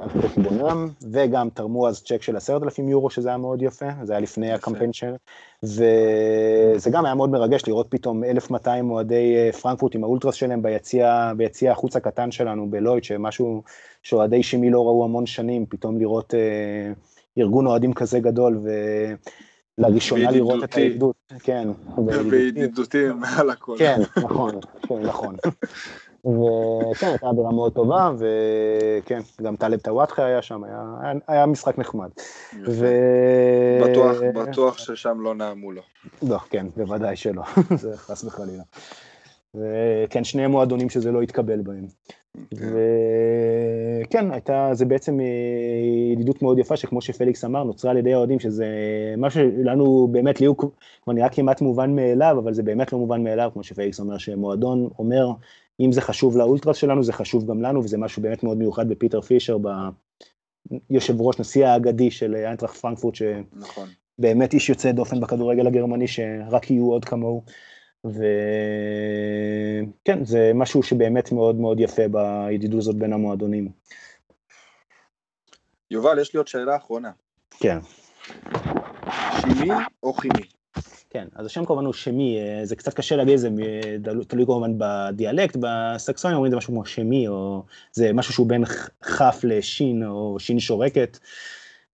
על חשבונם, וגם תרמו אז צ'ק של עשרת אלפים יורו, שזה היה מאוד יפה, זה היה לפני הקמפיין של, וזה גם היה מאוד מרגש לראות פתאום 1,200 אוהדי אה, פרנקפורט עם האולטרס שלהם ביציע, ביציע החוץ הקטן שלנו בלויד, שמשהו שאוהדי שימי לא ראו המון שנים, פתאום לראות אה, ארגון אוהדים כזה גדול, ו... לראשונה לראות את הידידות, כן. וידידותים מעל הכל. כן, נכון, כן, נכון. וכן, הייתה אווירה מאוד טובה, וכן, גם טלב טוואטחה היה שם, היה, היה משחק נחמד. ו... בטוח, בטוח ששם לא נעמו לו. לא, כן, בוודאי שלא, זה חס וחלילה. וכן, שני מועדונים שזה לא התקבל בהם. כן. וכן, הייתה, זה בעצם אה, ידידות מאוד יפה, שכמו שפליקס אמר, נוצרה על ידי האוהדים, שזה משהו שלנו באמת, לי הוא כבר נראה כמעט מובן מאליו, אבל זה באמת לא מובן מאליו, כמו שפליקס אומר, שמועדון אומר, אם זה חשוב לאולטרס שלנו, זה חשוב גם לנו, וזה משהו באמת מאוד מיוחד בפיטר פישר, ביושב ראש, נשיא האגדי של איינטראכט פרנקפורט, שבאמת נכון. איש יוצא דופן בכדורגל הגרמני, שרק יהיו עוד כמוהו. וכן, זה משהו שבאמת מאוד מאוד יפה בידידות הזאת בין המועדונים. יובל, יש לי עוד שאלה אחרונה. כן. שימי או חימי? כן, אז השם כמובן הוא שמי, אה, זה קצת קשה להגיד, זה תלוי כמובן בדיאלקט, בסקסונים אומרים את זה משהו כמו שמי, או זה משהו שהוא בין כף לשין, או שין שורקת,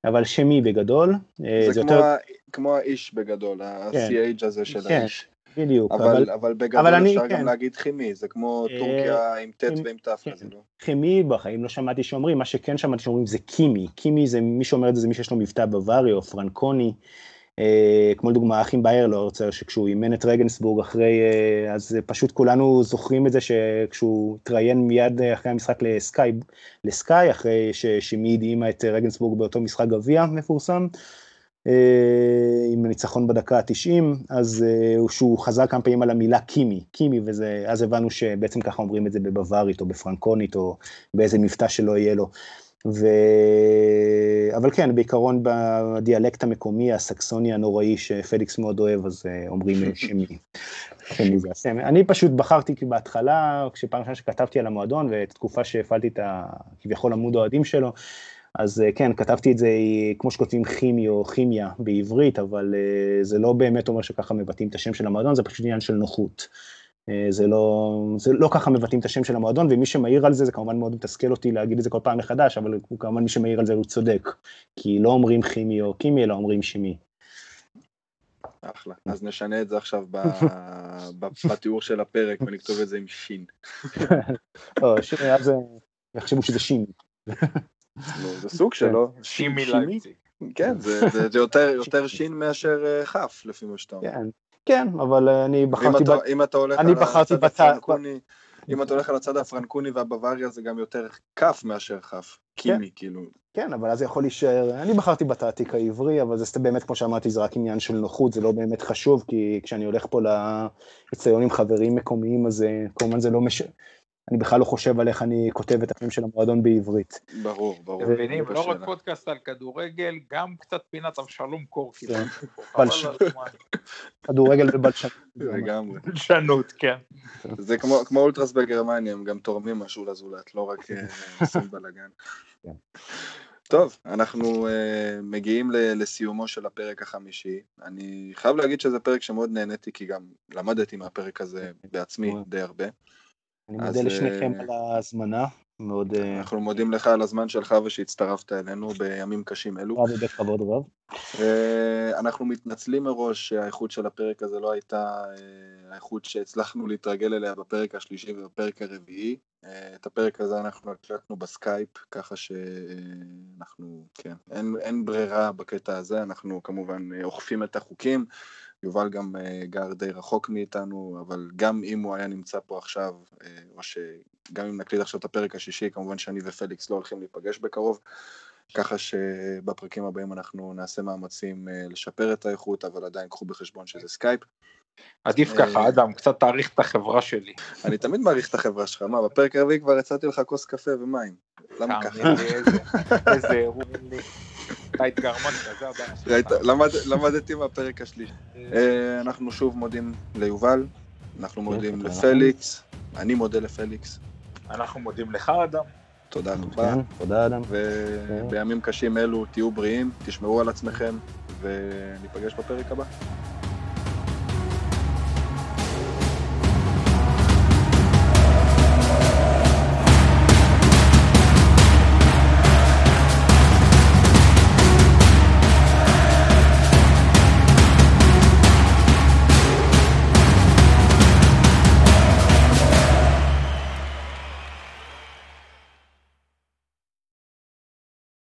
אבל שמי בגדול. אה, זה, זה כמו, יותר... כמו האיש בגדול, ה-CH כן. הזה של כן. האיש. בדיוק, אבל, אבל, אבל בגדול אבל אפשר אני, גם כן. להגיד כימי, זה כמו אה, טורקיה עם ט' ועם ת' כן. כזה, לא? כימי בחיים לא שמעתי שאומרים, מה שכן שמעתי שאומרים זה קימי, קימי זה, מי שאומר את זה זה מי שיש לו מבטא בווארי או פרנקוני, אה, כמו לדוגמה אחים באיירלורצר, שכשהוא אימן את רגנסבורג אחרי, אה, אז פשוט כולנו זוכרים את זה שכשהוא התראיין מיד אחרי המשחק לסקאי, לסקאי אחרי ששימי הדהימה את רגנסבורג באותו משחק גביע מפורסם, אה, עם ניצחון בדקה ה-90, אז אה, שהוא חזר כמה פעמים על המילה קימי, קימי, ואז הבנו שבעצם ככה אומרים את זה בבווארית או בפרנקונית או באיזה מבטא שלא יהיה לו. ו... אבל כן, בעיקרון בדיאלקט המקומי, הסקסוני הנוראי שפליקס מאוד אוהב, אז אה, אומרים שמי. שמי זה הסמל. אני פשוט בחרתי כי בהתחלה, כשפעם ראשונה שכתבתי על המועדון, ואת התקופה שהפעלתי את כביכול עמוד האוהדים שלו, אז אה, כן, כתבתי את זה כמו שכותבים כימי או כימיה בעברית, אבל אה, זה לא באמת אומר שככה מבטאים את השם של המועדון, זה פשוט עניין של נוחות. אה, זה לא, זה לא ככה מבטאים את השם של המועדון, ומי שמעיר על זה, זה כמובן מאוד מתסכל אותי להגיד את זה כל פעם מחדש, אבל הוא כמובן מי שמעיר על זה הוא צודק, כי לא אומרים כימי או כימי, אלא אומרים שימי. אחלה, אז נשנה את זה עכשיו בתיאור של הפרק ונכתוב את זה עם שין. לא, אז יחשבו שזה שין. זה סוג שלו. כן. שימי לייפציג. כן, זה יותר שין מאשר כף, לפי מה שאתה אומר. כן, כן, אבל אני בחרתי... אם אתה הולך על הצד הפרנקוני... אם אתה הולך על הצד הפרנקוני והבוואריה זה גם יותר כף מאשר כף, קימי כן. כאילו. כן, אבל אז זה יכול להישאר, אני בחרתי בתעתיק העברי, אבל זה באמת, כמו שאמרתי, זה רק עניין של נוחות, זה לא באמת חשוב, כי כשאני הולך פה לאצטדיון עם חברים מקומיים, אז כמובן זה לא משנה. אני בכלל לא חושב על איך אני כותב את השם של המועדון בעברית. ברור, ברור. אתם מבינים, לא רק פודקאסט על כדורגל, גם קצת פינת אבשלום קורקי. כן. כדורגל ובלשנות. לגמרי. בלשנות, כן. זה כמו אולטרס בגרמניה, הם גם תורמים משהו לזולת, לא רק אה, עושים בלאגן. כן. טוב, אנחנו uh, מגיעים לסיומו של הפרק החמישי. אני חייב להגיד שזה פרק שמאוד נהניתי, כי גם למדתי מהפרק הזה בעצמי די הרבה. אני מודה לשניכם אה, על ההזמנה, מאוד... אה, אנחנו מודים לך על הזמן שלך ושהצטרפת אלינו בימים קשים אלו. רב בכבוד רב. אה, אנחנו מתנצלים מראש שהאיכות של הפרק הזה לא הייתה האיכות שהצלחנו להתרגל אליה בפרק השלישי ובפרק הרביעי. את הפרק הזה אנחנו הקלטנו בסקייפ, ככה שאנחנו, כן, אין, אין ברירה בקטע הזה, אנחנו כמובן אוכפים את החוקים. יובל גם גר די רחוק מאיתנו, אבל גם אם הוא היה נמצא פה עכשיו, או שגם אם נקליט עכשיו את הפרק השישי, כמובן שאני ופליקס לא הולכים להיפגש בקרוב, ככה שבפרקים הבאים אנחנו נעשה מאמצים לשפר את האיכות, אבל עדיין קחו בחשבון שזה סקייפ. עדיף ככה, אדם, קצת תעריך את החברה שלי. אני תמיד מעריך את החברה שלך, מה, בפרק הרביעי כבר הצעתי לך כוס קפה ומים. למה ככה? איזה, אתה התגרמת, זה הבעיה למדתי מהפרק השלישי. אה, אנחנו שוב מודים ליובל, אנחנו מודים לפליקס, אני מודה לפליקס. אנחנו מודים לך, אדם. תודה רבה. כן, תודה, אדם. ובימים קשים אלו תהיו בריאים, תשמרו על עצמכם, וניפגש בפרק הבא.